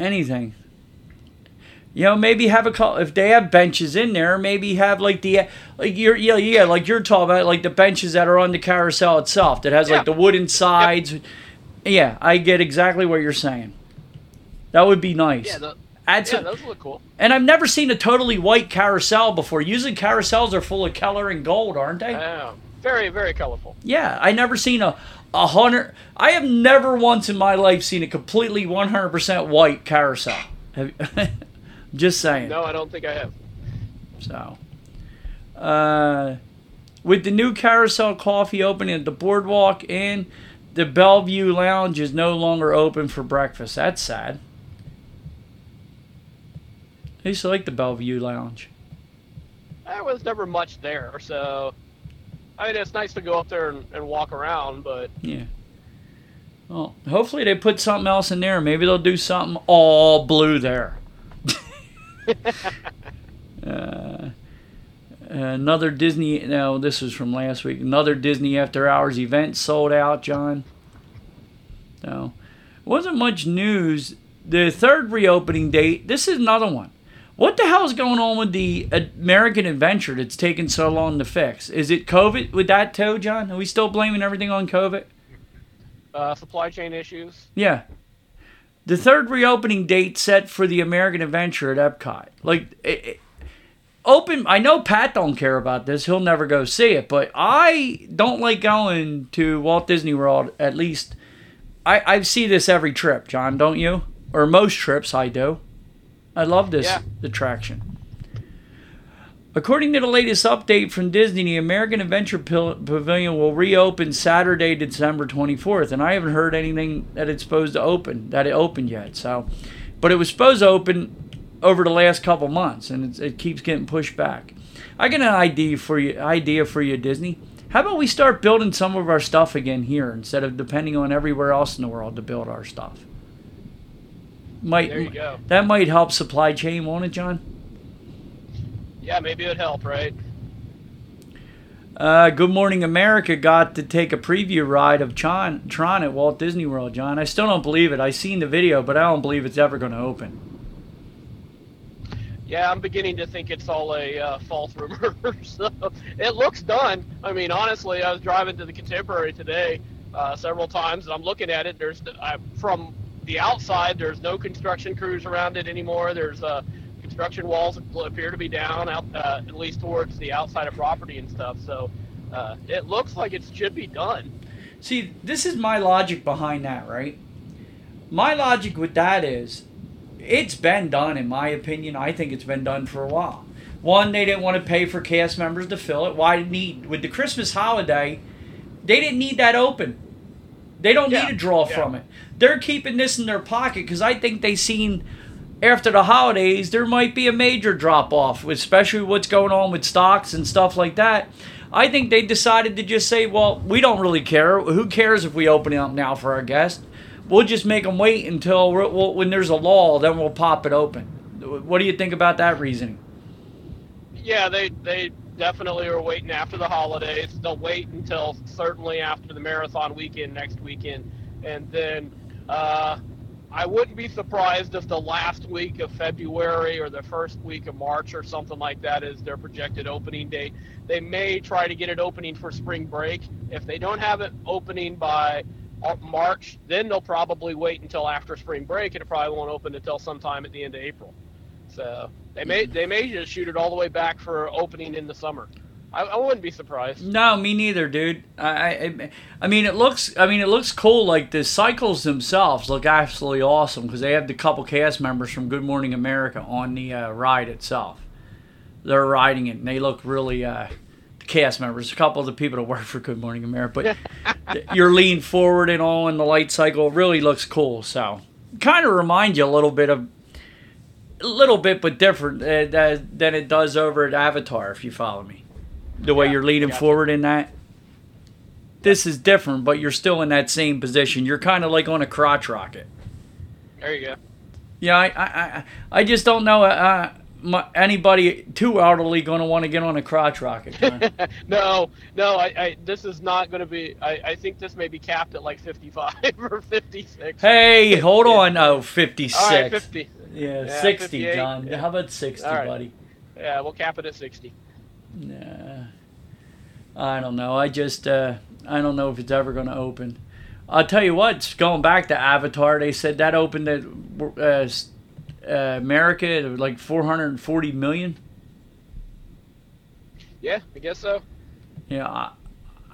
anything. You know, maybe have a couple. If they have benches in there, maybe have like the like you're yeah yeah like you're talking about like the benches that are on the carousel itself that has Yeah. like the wooden sides. Yeah, I get exactly what you're saying. That would be nice. Yeah, the, Add yeah, some, those look cool. and I've never seen a totally white carousel before. Usually carousels are full of color and gold, aren't they? Yeah, very, very colorful. Yeah, I never seen a a hundred. I have never once in my life seen a completely 100% white carousel. (laughs) Just saying. No, I don't think I have. So, uh, with the new carousel coffee opening at the boardwalk and the Belle Vue Lounge is no longer open for breakfast. That's sad. I used to like the Belle Vue Lounge. There was never much there, so I mean, it's nice to go up there and, and walk around, but Yeah. Well, hopefully they put something else in there. Maybe they'll do something all blue there. (laughs) uh, another Disney. No, this was from last week. Another Disney After Hours event sold out, John. So, wasn't much news. The third reopening date. This is another one. What the hell is going on with the American Adventure that's taking so long to fix? Is it COVID with that too, John? Are we still blaming everything on COVID? uh, supply chain issues. Yeah. The third reopening date set for the American Adventure at Epcot. Like, it, it- open. I know Pat don't care about this. He'll never go see it. But I don't like going to Walt Disney World. At least, I I see this every trip. John, don't you? Or most trips, I do. I love this Yeah. attraction. According to the latest update from Disney, the American Adventure Pil- Pavilion will reopen Saturday, December 24th, and I haven't heard anything that it's supposed to open that it opened yet. So, but it was supposed to open over the last couple months, and it keeps getting pushed back. I got an idea for you. Idea for you, Disney. How about we start building some of our stuff again here instead of depending on everywhere else in the world to build our stuff? Might There you go. that might help supply chain, won't it, John? Yeah, maybe it'd help, right? Uh, Good Morning America got to take a preview ride of Tron, Tron at Walt Disney World, John. I still don't believe it. I seen the video, but I don't believe it's ever going to open. Yeah, I'm beginning to think it's all a uh, false rumor. (laughs) so it looks done. I mean, honestly, I was driving to the Contemporary today uh, several times, and I'm looking at it. There's I, from the outside, there's no construction crews around it anymore. There's uh, construction walls appear to be down out uh, at least towards the outside of property and stuff. So uh, it looks like it should be done. See, this is my logic behind that, right? My logic with that is it's been done, in my opinion. I think it's been done for a while. One, they didn't want to pay for cast members to fill it. Why need with the Christmas holiday? They didn't need that open. They don't yeah. need a draw yeah. from it. They're keeping this in their pocket because I think they seen after the holidays there might be a major drop off, especially what's going on with stocks and stuff like that. I think they decided to just say, well, we don't really care. Who cares if we open it up now for our guests? we'll just make them wait until we'll, when there's a lull, then we'll pop it open. What do you think about that reasoning? Yeah, they they definitely are waiting after the holidays. They'll wait until certainly after the marathon weekend next weekend, and then uh, I wouldn't be surprised if the last week of February or the first week of March or something like that is their projected opening date. They may try to get it opening for spring break. If they don't have it opening by uh, March. Then they'll probably wait until after spring break, and it probably won't open until sometime at the end of April. So they may mm-hmm. they may just shoot it all the way back for opening in the summer. I, I wouldn't be surprised. No, me neither, dude. I, I I mean it looks I mean it looks cool. Like the cycles themselves look absolutely awesome because they have the couple cast members from Good Morning America on the uh, ride itself. They're riding it, and they look really. Uh, the cast members, a couple of the people that work for Good Morning America, but (laughs) you're leaning forward and all in the light cycle. It really looks cool. So, kind of reminds you a little bit of, a little bit, but different uh, than it does over at Avatar, if you follow me. The way yeah, you're leaning forward in that. This is different, but you're still in that same position. You're kind of like on a crotch rocket. There you go. Yeah, I, I, I just don't know. Uh, my, anybody too elderly going to want to get on a crotch rocket. (laughs) no, no, I, I, this is not going to be. I, I think this may be capped at like 55 (laughs) or 56. Hey, hold on. Oh, 56. All right, 50. Yeah, yeah 60, John. Yeah. How about 60, right. buddy? Yeah, we'll cap it at 60. Nah. I don't know. I just, uh, I don't know if it's ever going to open. I'll tell you what, going back to Avatar, they said that opened at uh, uh, America like 440 million? Yeah, I guess so. Yeah, I,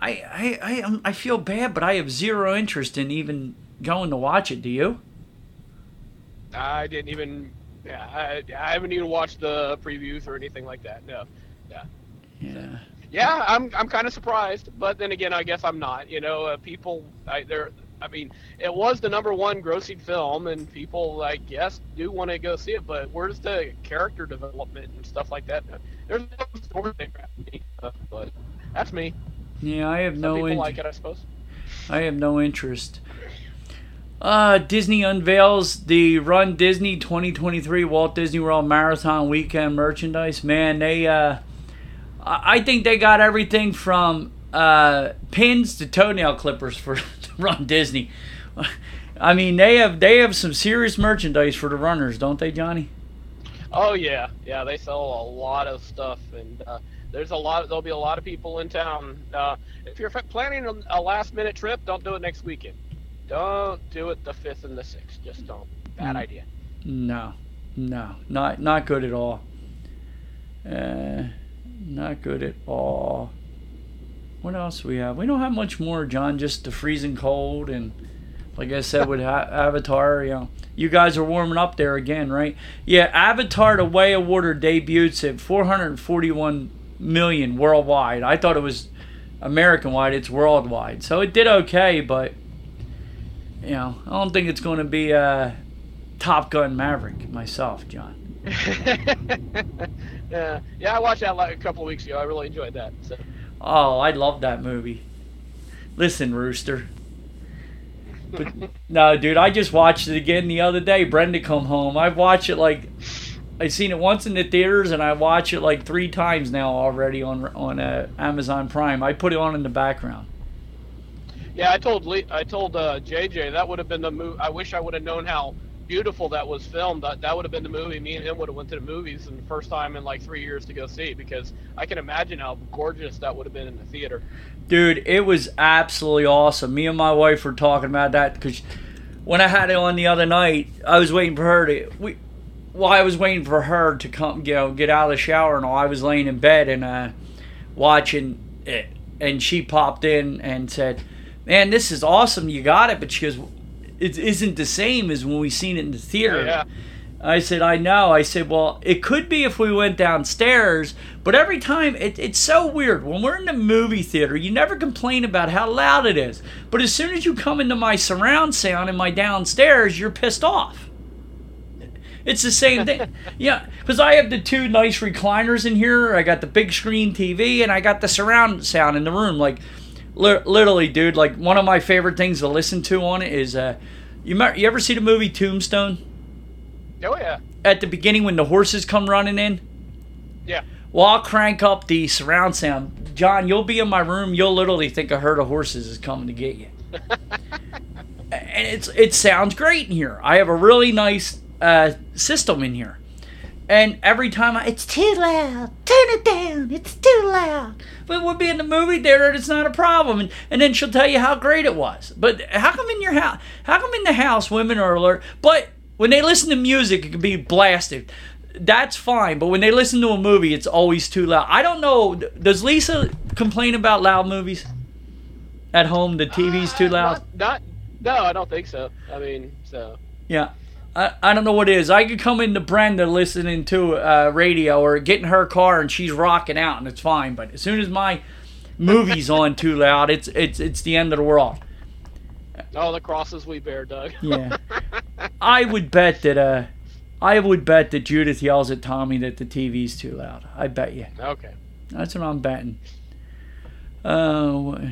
I, I, I feel bad, but I have zero interest in even going to watch it. Do you? I didn't even. Yeah, I, I haven't even watched the previews or anything like that. No. Yeah. Yeah. Yeah, I'm I'm kind of surprised, but then again, I guess I'm not. You know, uh, people, I, they're I mean, it was the number one grossing film, and people, I guess, do want to go see it. But where's the character development and stuff like that? There's no story there, but that's me. Yeah, I have Some no. People int- like it, I suppose. I have no interest. Uh, Disney unveils the Run Disney 2023 Walt Disney World Marathon Weekend merchandise. Man, they uh, I think they got everything from uh, pins to toenail clippers for (laughs) Run Disney. (laughs) I mean, they have they have some serious merchandise for the runners, don't they, Johnny? Oh yeah, yeah. They sell a lot of stuff, and uh, there's a lot. There'll be a lot of people in town. Uh, if you're planning a last minute trip, don't do it next weekend. Don't do it the fifth and the sixth. Just don't. Bad mm. idea. No, no, not not good at all. Uh, not good at all. What else we have? We don't have much more, John. Just the freezing cold and, like I said, with Avatar, you know, you guys are warming up there again, right? Yeah, Avatar: The Way of Water debuts at 441 million worldwide. I thought it was American wide. It's worldwide, so it did okay, but you know, I don't think it's going to be a Top Gun Maverick myself, John. (laughs) yeah, yeah, I watched that like a couple of weeks ago. I really enjoyed that. So. Oh, I love that movie. Listen, Rooster. But (laughs) no, dude, I just watched it again the other day. Brenda come home. I've watched it like I've seen it once in the theaters, and I watch it like three times now already on on uh, Amazon Prime. I put it on in the background. Yeah, I told Lee, I told uh, JJ that would have been the movie. I wish I would have known how beautiful that was filmed. That that would have been the movie. Me and him would have went to the movies and the first time in like three years to go see because I can imagine how gorgeous that would have been in the theater. Dude, it was absolutely awesome. Me and my wife were talking about that because when I had it on the other night, I was waiting for her to we. Well, I was waiting for her to come, you know, get out of the shower and all. I was laying in bed and uh, watching it, and she popped in and said, "Man, this is awesome. You got it." But she goes, "It isn't the same as when we seen it in the theater." Yeah. I said, I know. I said, well, it could be if we went downstairs, but every time it, it's so weird. When we're in the movie theater, you never complain about how loud it is. But as soon as you come into my surround sound in my downstairs, you're pissed off. It's the same thing. (laughs) yeah, because I have the two nice recliners in here. I got the big screen TV and I got the surround sound in the room. Like, li- literally, dude, like one of my favorite things to listen to on it is, uh, you, you ever see the movie Tombstone? Oh yeah. at the beginning when the horses come running in. Yeah. Well, I'll crank up the surround sound. John, you'll be in my room. You'll literally think a herd of horses is coming to get you. (laughs) and it's it sounds great in here. I have a really nice uh, system in here. And every time I, it's too loud, turn it down, it's too loud. But we'll be in the movie theater and it's not a problem. And, and then she'll tell you how great it was. But how come in your house, how come in the house women are alert? But when they listen to music, it can be blasted. That's fine. But when they listen to a movie, it's always too loud. I don't know. Does Lisa complain about loud movies at home? The TV's too Uh, loud? Not, not. No, I don't think so. I mean, so. Yeah. I, I don't know what it is. I could come into Brenda listening to uh, radio or get in her car and she's rocking out and it's fine. But as soon as my movie's (laughs) on too loud, it's it's it's the end of the world. Oh, the crosses we bear, Doug. Yeah. (laughs) I would bet that uh, I would bet that Judith yells at Tommy that the TV's too loud. I bet you. okay. That's what I'm betting. Uh,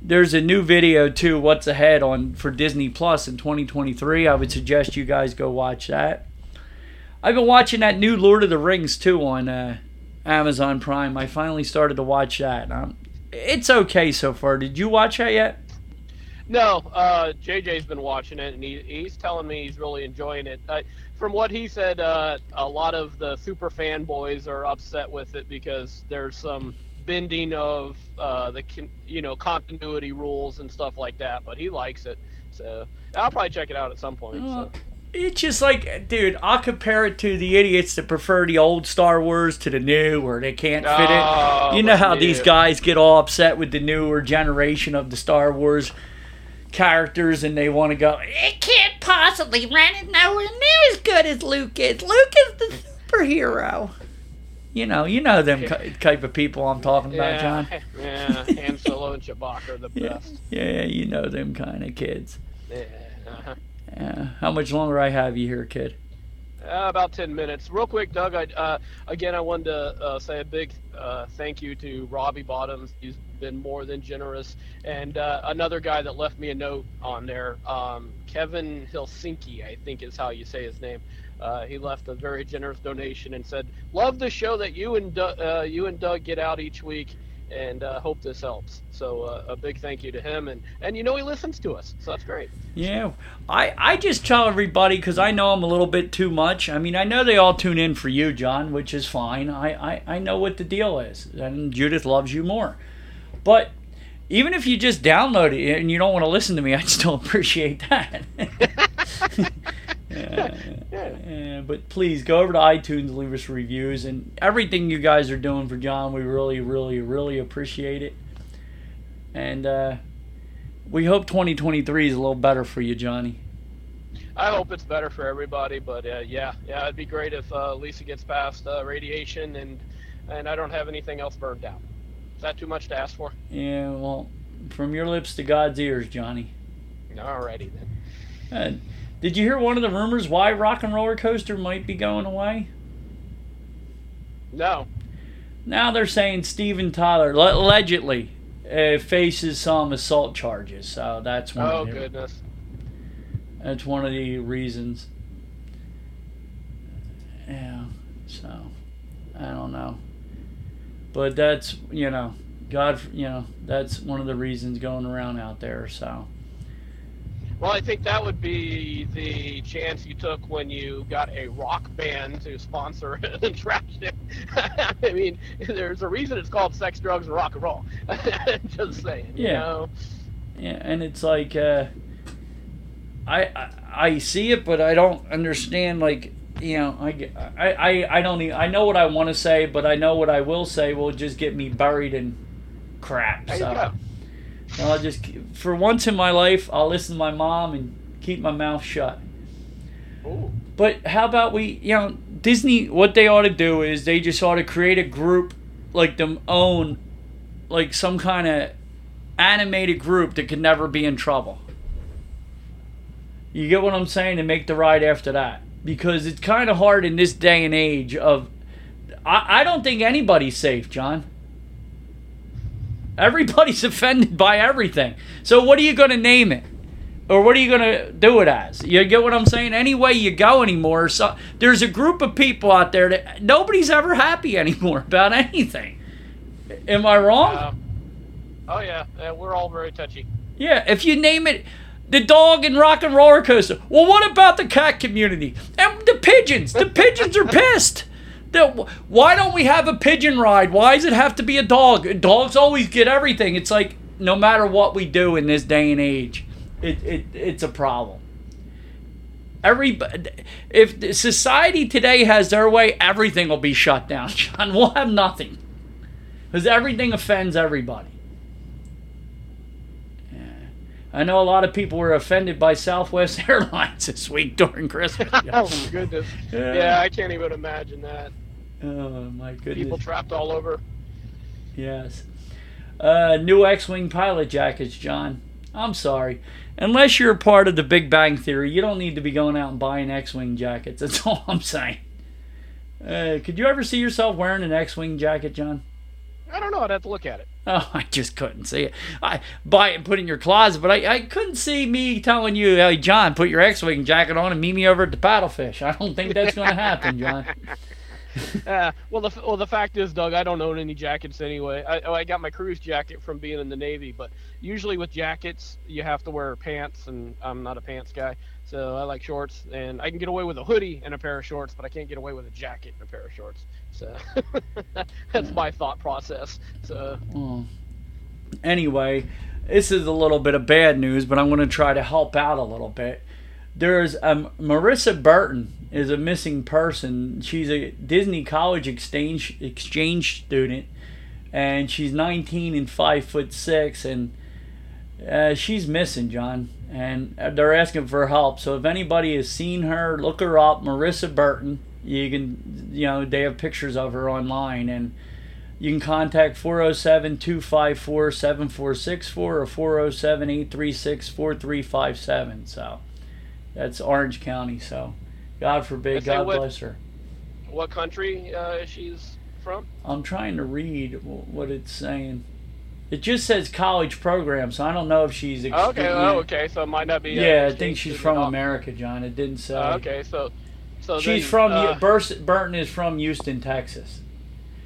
there's a new video too. What's ahead on for Disney Plus in 2023? I would suggest you guys go watch that. I've been watching that new Lord of the Rings too on uh, Amazon Prime. I finally started to watch that. It's okay so far. Did you watch that yet? No, uh, JJ's been watching it, and he, he's telling me he's really enjoying it. Uh, from what he said, uh, a lot of the super fanboys are upset with it because there's some bending of uh, the you know continuity rules and stuff like that. But he likes it, so I'll probably check it out at some point. Uh, So. It's just like, dude, I'll compare it to the idiots that prefer the old Star Wars to the new, where they can't fit Oh, it. You know how yeah. these guys get all upset with the newer generation of the Star Wars characters, and they want to go, it can't possibly run it nowhere near as good as Luke is. Luke is the superhero. You know, you know them type of people I'm talking about, John. (laughs) yeah, (laughs) Han Solo and Chewbacca are the Yeah, best. yeah, you know them kind of kids. Yeah. uh-huh. Yeah. How much longer I have you here, kid? Uh, about 10 minutes. Real quick, Doug, I, uh, again, I wanted to uh, say a big uh, thank you to Robbie Bottoms. He's been more than generous. And uh, another guy that left me a note on there, um, Kevin Helsinki, I think is how you say his name. Uh, he left a very generous donation and said, "Love the show that you and Doug, uh, you and Doug get out each week, and uh, hope this helps." So uh, a big thank you to him, and and you know he listens to us, so that's great. Yeah, I, I just tell everybody because I know I'm a little bit too much. I mean, I know they all tune in for you, John, which is fine. I, I, I know what the deal is, and Judith loves you more. But even if you just download it and you don't want to listen to me, (laughs) I still appreciate that. (laughs) (laughs) (laughs) Yeah, but please go over to iTunes, leave us reviews, and everything you guys are doing for John. We really, really, really appreciate it. And uh, we hope 2023 is a little better for you, Johnny. I hope it's better for everybody, but uh, yeah, yeah, it'd be great if uh, Lisa gets past uh, radiation and and I don't have anything else burned down. Is that too much to ask for? Yeah, well, from your lips to God's ears, Johnny. Alrighty then. Uh, did you hear one of the rumors why Rock and Roller Coaster might be going away? No. Now they're saying Steven Tyler le- allegedly uh, faces some assault charges. So that's one. Oh of the, goodness. That's one of the reasons. Yeah. So I don't know, but that's you know God, you know that's one of the reasons going around out there. So. Well, I think that would be the chance you took when you got a rock band to sponsor (laughs) trashed it. (laughs) I mean, there's a reason it's called sex, drugs, and rock and roll. (laughs) Just saying. Yeah. You know? Yeah, and it's like uh, I, I I see it, but I don't understand. Like you know, I I I, I don't. Even, I know what I want to say, but I know what I will say will just get me buried in crap. So. I'll just, for once in my life, I'll listen to my mom and keep my mouth shut. Ooh. But how about we, you know, Disney, what they ought to do is they just ought to create a group, like them own, like some kind of animated group that could never be in trouble. You get what I'm saying? And make the ride after that. Because it's kind of hard in this day and age of, I, I don't think anybody's safe, John. Everybody's (laughs) offended by everything. So what are you going to name it? Or what are you going to do it as? You get what I'm saying? Any way you go anymore, so there's a group of people out there that nobody's ever happy (laughs) anymore about anything. Am I wrong? Uh, oh yeah, yeah, we're all very touchy. Yeah, if you name it the dog and rock and roller coaster. Well, what about the cat community? And the pigeons. The pigeons are (laughs) pissed. Why don't we have a pigeon ride? Why does it have to be a dog? Dogs always get everything. It's like no matter what we do in this day and age, it, it it's a problem. Every if society today has their way, everything will be shut down. (laughs) John, we'll have nothing because everything offends everybody. I know a lot of people were offended by Southwest (laughs) Airlines this week during Christmas. (laughs) oh my goodness. Yeah. Yeah, I can't even imagine that. Oh my goodness. People trapped all over. Yes. Uh, new X-wing pilot jackets, John. I'm sorry. Unless you're a part of the Big Bang Theory, you don't need to be going out and buying X-wing jackets. (laughs) That's all I'm saying. Uh, could you ever see yourself wearing an X-wing jacket, John? I don't know. I'd have to look at it. (laughs) Oh, I just couldn't see it. I buy it and put it in your closet, but I, I couldn't see me telling you, hey, John, put your X-wing jacket on and meet me over at the paddlefish. I don't think that's going to happen, John. (laughs) (laughs) Uh, well, the well the fact is, Doug, I don't own any jackets anyway. I, oh, I got my cruise jacket from being in the Navy, but usually with jackets, you have to wear pants, and I'm not a pants guy, so I like shorts. And I can get away with a hoodie and a pair of shorts, but I can't get away with a jacket and a pair of shorts. So (laughs) that's my thought process. So. Anyway, this is a little bit of bad news, but I'm going to try to help out a little bit. There's um, Marissa Burton is a missing person. She's a Disney College exchange exchange student, and she's 19 and five foot six, and uh, she's missing, John. And they're asking for help. So if anybody has seen her, look her up, Marissa Burton. You can, you know, they have pictures of her online, and you can contact 407 254 7464 or 407 836 4357. So that's Orange County. So God forbid, God what- bless her. what country uh, she's from? I'm trying to read what it's saying. It just says college program, so I don't know if she's. ex- Okay, oh, okay, so it might not be. uh, Yeah, I think she's from. America, John. It didn't say. Oh, okay, so so She's then, from uh, Burton is from Houston, Texas.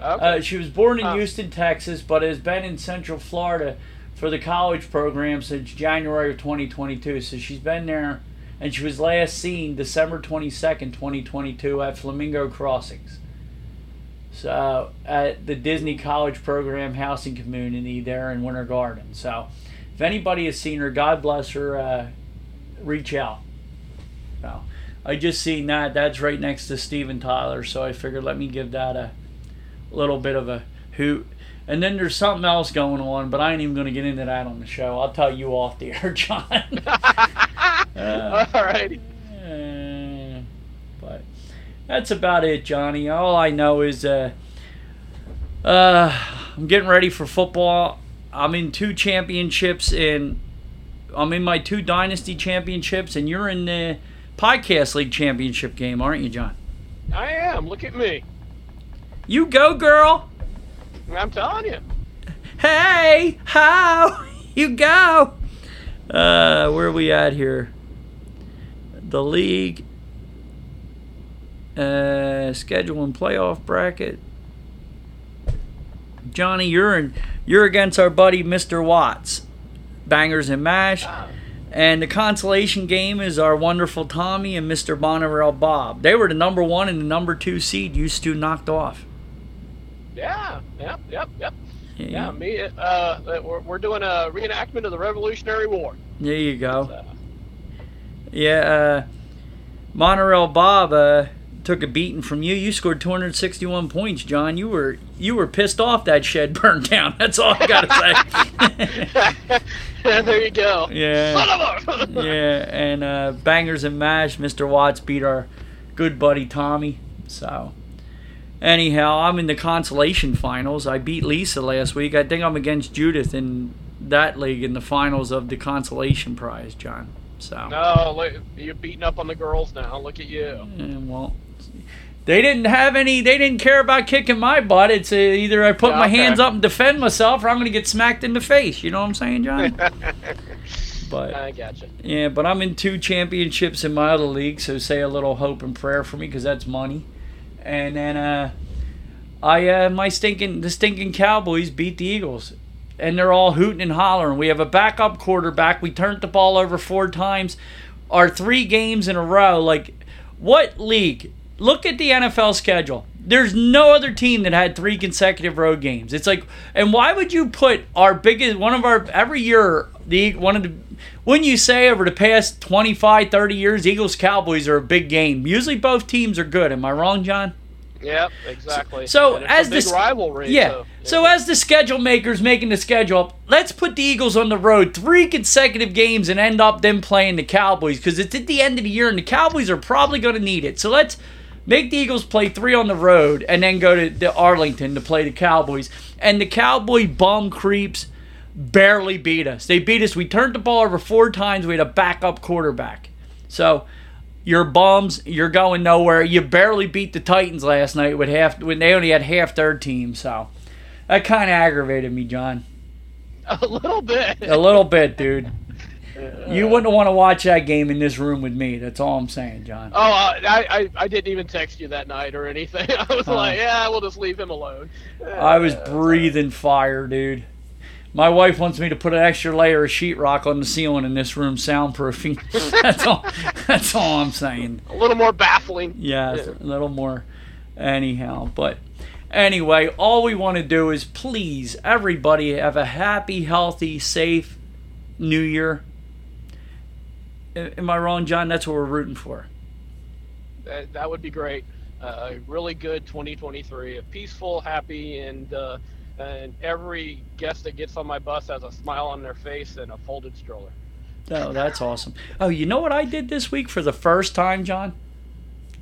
okay. Uh, she was born in Oh. Houston, Texas, but has been in Central Florida for the college program since January of 2022. So she's been there, and she was last seen December 22nd, 2022, at Flamingo Crossings. So at the Disney College Program housing community there in Winter Garden. So if anybody has seen her, God bless her. Uh, reach out. So I just seen that. That's right next to Steven Tyler. So I figured let me give that a little bit of a hoot. And then there's something else going on, but I ain't even going to get into that on the show. I'll tell you off the air, (laughs) John. (laughs) Uh, (laughs) all right. uh, but that's about it, Johnny. All I know is uh, uh, I'm getting ready for football. I'm in two championships, and I'm in my two dynasty championships, and you're in the podcast league championship game, aren't you, John? I am. Look at me. You go, girl. I'm telling you. Hey, how (laughs) you go? Uh, where are we at here? The league. Uh, schedule and playoff bracket. Johnny, you're in. You're against our buddy Mr. Watts. Bangers and mash. And the consolation game is our wonderful Tommy and Mr. Monorail Bob. They were the number one and the number two seed. You two knocked off. Yeah, yep, yep, yep. Yeah, me. Uh, we're, we're doing a reenactment of the Revolutionary War. There you go. So, Yeah, uh, Monorail Bob uh, took a beating from you. You scored 261 points, John. You were you were pissed off that shed (laughs) burned down. That's all I gotta say. (laughs) there you go. yeah, Son of a- (laughs) yeah. And uh, bangers and mash. Mr. Watts beat our good buddy Tommy. So. Anyhow, I'm in the consolation finals. I beat Lisa last week. I think I'm against Judith in that league in the finals of the consolation prize, John. So. No, look, you're beating up on the girls now. Look at you. Yeah, well, they didn't have any. They didn't care about kicking my butt. It's uh, either I put Yeah, my okay. hands up and defend myself, or I'm going to get smacked in the face. You know what I'm saying, John? (laughs) but I gotcha. yeah, but I'm in two championships in my other league, so say a little hope and prayer for me because that's money. And then uh, I uh, my stinking the stinking Cowboys beat the Eagles, and they're all hooting and hollering. We have a backup quarterback. We turned the ball over four times. Our three games in a row. Like, what league? Look at the NFL schedule. There's no other team that had three consecutive road games. It's like, and why would you put our biggest one of our every year the one of the when you say over the past 25, 30 years, Eagles Cowboys are a big game. Usually both teams are good. Am I wrong, John? Yep, exactly. So, it's as this- rivalry. Yeah. So, So as the schedule makers making the schedule let's put the Eagles on the road three consecutive games and end up them playing the Cowboys because it's at the end of the year and the Cowboys are probably going to need it. So let's make the Eagles play three on the road and then go to the Arlington to play the Cowboys. And the Cowboy bum creeps barely beat us. They beat us. We turned the ball over four times. We had a backup quarterback. So you're bums. You're going nowhere. You barely beat the Titans last night with half when they only had half their team. So that kind of aggravated me, John. (laughs) a little bit. A little bit, dude. (laughs) You wouldn't want to watch that game in this room with me. That's all I'm saying, John. Oh, uh, I, I I didn't even text you that night or anything. (laughs) I was Oh. like, yeah, we'll just leave him alone. I was breathing fire, dude. My wife wants me to put an extra layer of sheetrock on the ceiling in this room, soundproofing. (laughs) that's all. That's all I'm saying. A little more baffling. Yeah, it's a little more. Anyhow, but anyway, all we want to do is please everybody have a happy, healthy, safe New Year. Am I wrong, John? That's what we're rooting for. That, that would be great. Uh, a really good 2023. A peaceful, happy, and uh, and every guest that gets on my bus has a smile on their face and a folded stroller. Oh, that's awesome. Oh, you know what I did this week for the first time, John?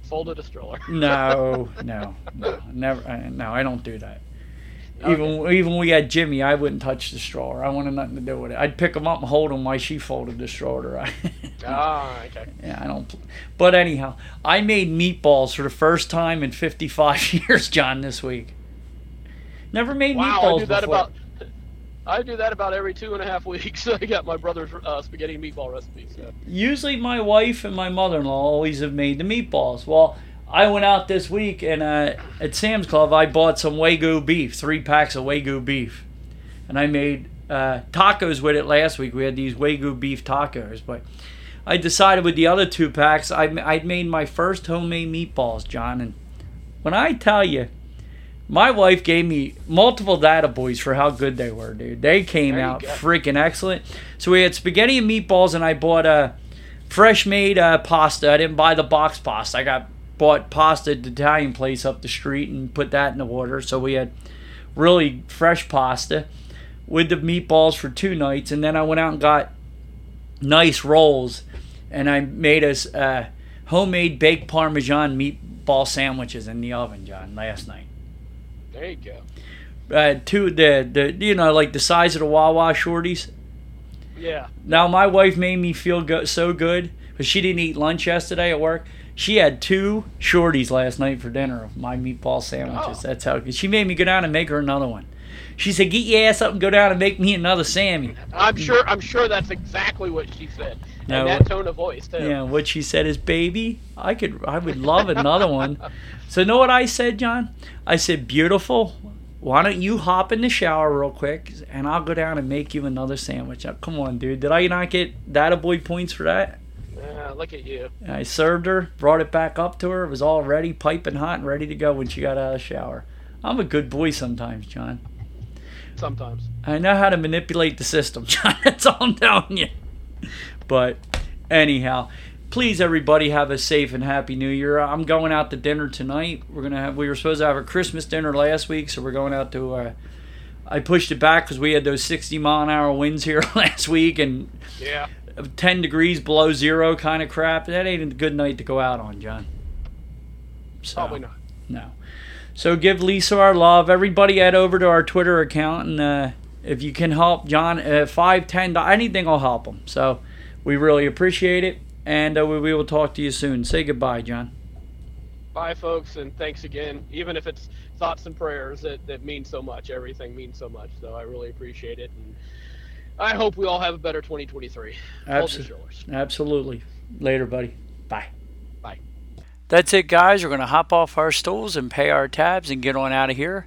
Folded a stroller. (laughs) No, (laughs) no, no, never. I- No, I don't do that. Even even we had Jimmy, I wouldn't touch the stroller. I wanted nothing to do with it. I'd pick him up and hold him while she folded the stroller. (laughs) ah, okay. Yeah, I don't. But anyhow, I made meatballs for the first time in 55 years, John, this week. Never made Wow, meatballs I do that before. about. I do that about every two and a half (laughs) weeks. I got my brother's uh, spaghetti and meatball recipes. So. Usually, my wife and my mother-in-law always have made the meatballs. Well, I went out this week and uh, at Sam's Club I bought some Wagyu beef, three packs of Wagyu beef, and I made uh, tacos with it last week. We had these Wagyu beef tacos, but I decided with the other two packs I I'd made my first homemade meatballs, John. And when I tell you, my wife gave me multiple data boys for how good they were, dude. They came There out freaking excellent. So we had spaghetti and meatballs, and I bought a fresh made uh, pasta. I didn't buy the box pasta. I got bought pasta at the Italian place up the street and put that in the water. So we had really fresh pasta with the meatballs for two nights, and then I went out and got nice rolls, and I made us uh, homemade baked Parmesan meatball sandwiches in the oven, John, last night. There you go. Uh, two the the you know like the size of the Wawa shorties. Yeah. Now my wife made me feel go- so good because she didn't eat lunch yesterday at work. She had two shorties last night for dinner of my meatball sandwiches. Oh. That's how she made me go down and make her another one. She said, "Get your ass up and go down and make me another Sammy." I'm sure. I'm sure that's exactly what she said. and that tone of voice too. Yeah, what she said is, "Baby, I could, I would love another one." (laughs) So, know what I said, John? I said, "Beautiful. Why don't you hop in the shower real quick, and I'll go down and make you another sandwich." Oh, come on, dude. Did I not get data boy points for that? Yeah, look at you. I served her, brought it back up to her. It was all ready, piping hot, and ready to go when she got out of the shower. I'm a good boy sometimes, John. Sometimes. I know how to manipulate the system, (laughs) John. That's all I'm telling you. But anyhow, please everybody have a safe and happy new year. I'm going out to dinner tonight. We're gonna have. We were supposed to have a Christmas dinner last week, so we're going out to. Uh, I pushed it back because we had those 60 mile an hour winds here (laughs) last week and Yeah. 10 degrees below zero kind of crap. That ain't a good night to go out on, John. So, Probably not. No. So give Lisa our love. Everybody head over to our Twitter account and uh, if you can help John, uh, five, ten, anything will help him. So we really appreciate it, and uh, we, we will talk to you soon. Say goodbye, John. Bye, folks, and thanks again. Even if it's thoughts and prayers, that, that mean so much. Everything means so much. So I really appreciate it. And I hope we all have a better 2023. Hold Abso- yours. Absolutely. Later, buddy. Bye. Bye. That's it, guys. We're going to hop off our stools and pay our tabs and get on out of here.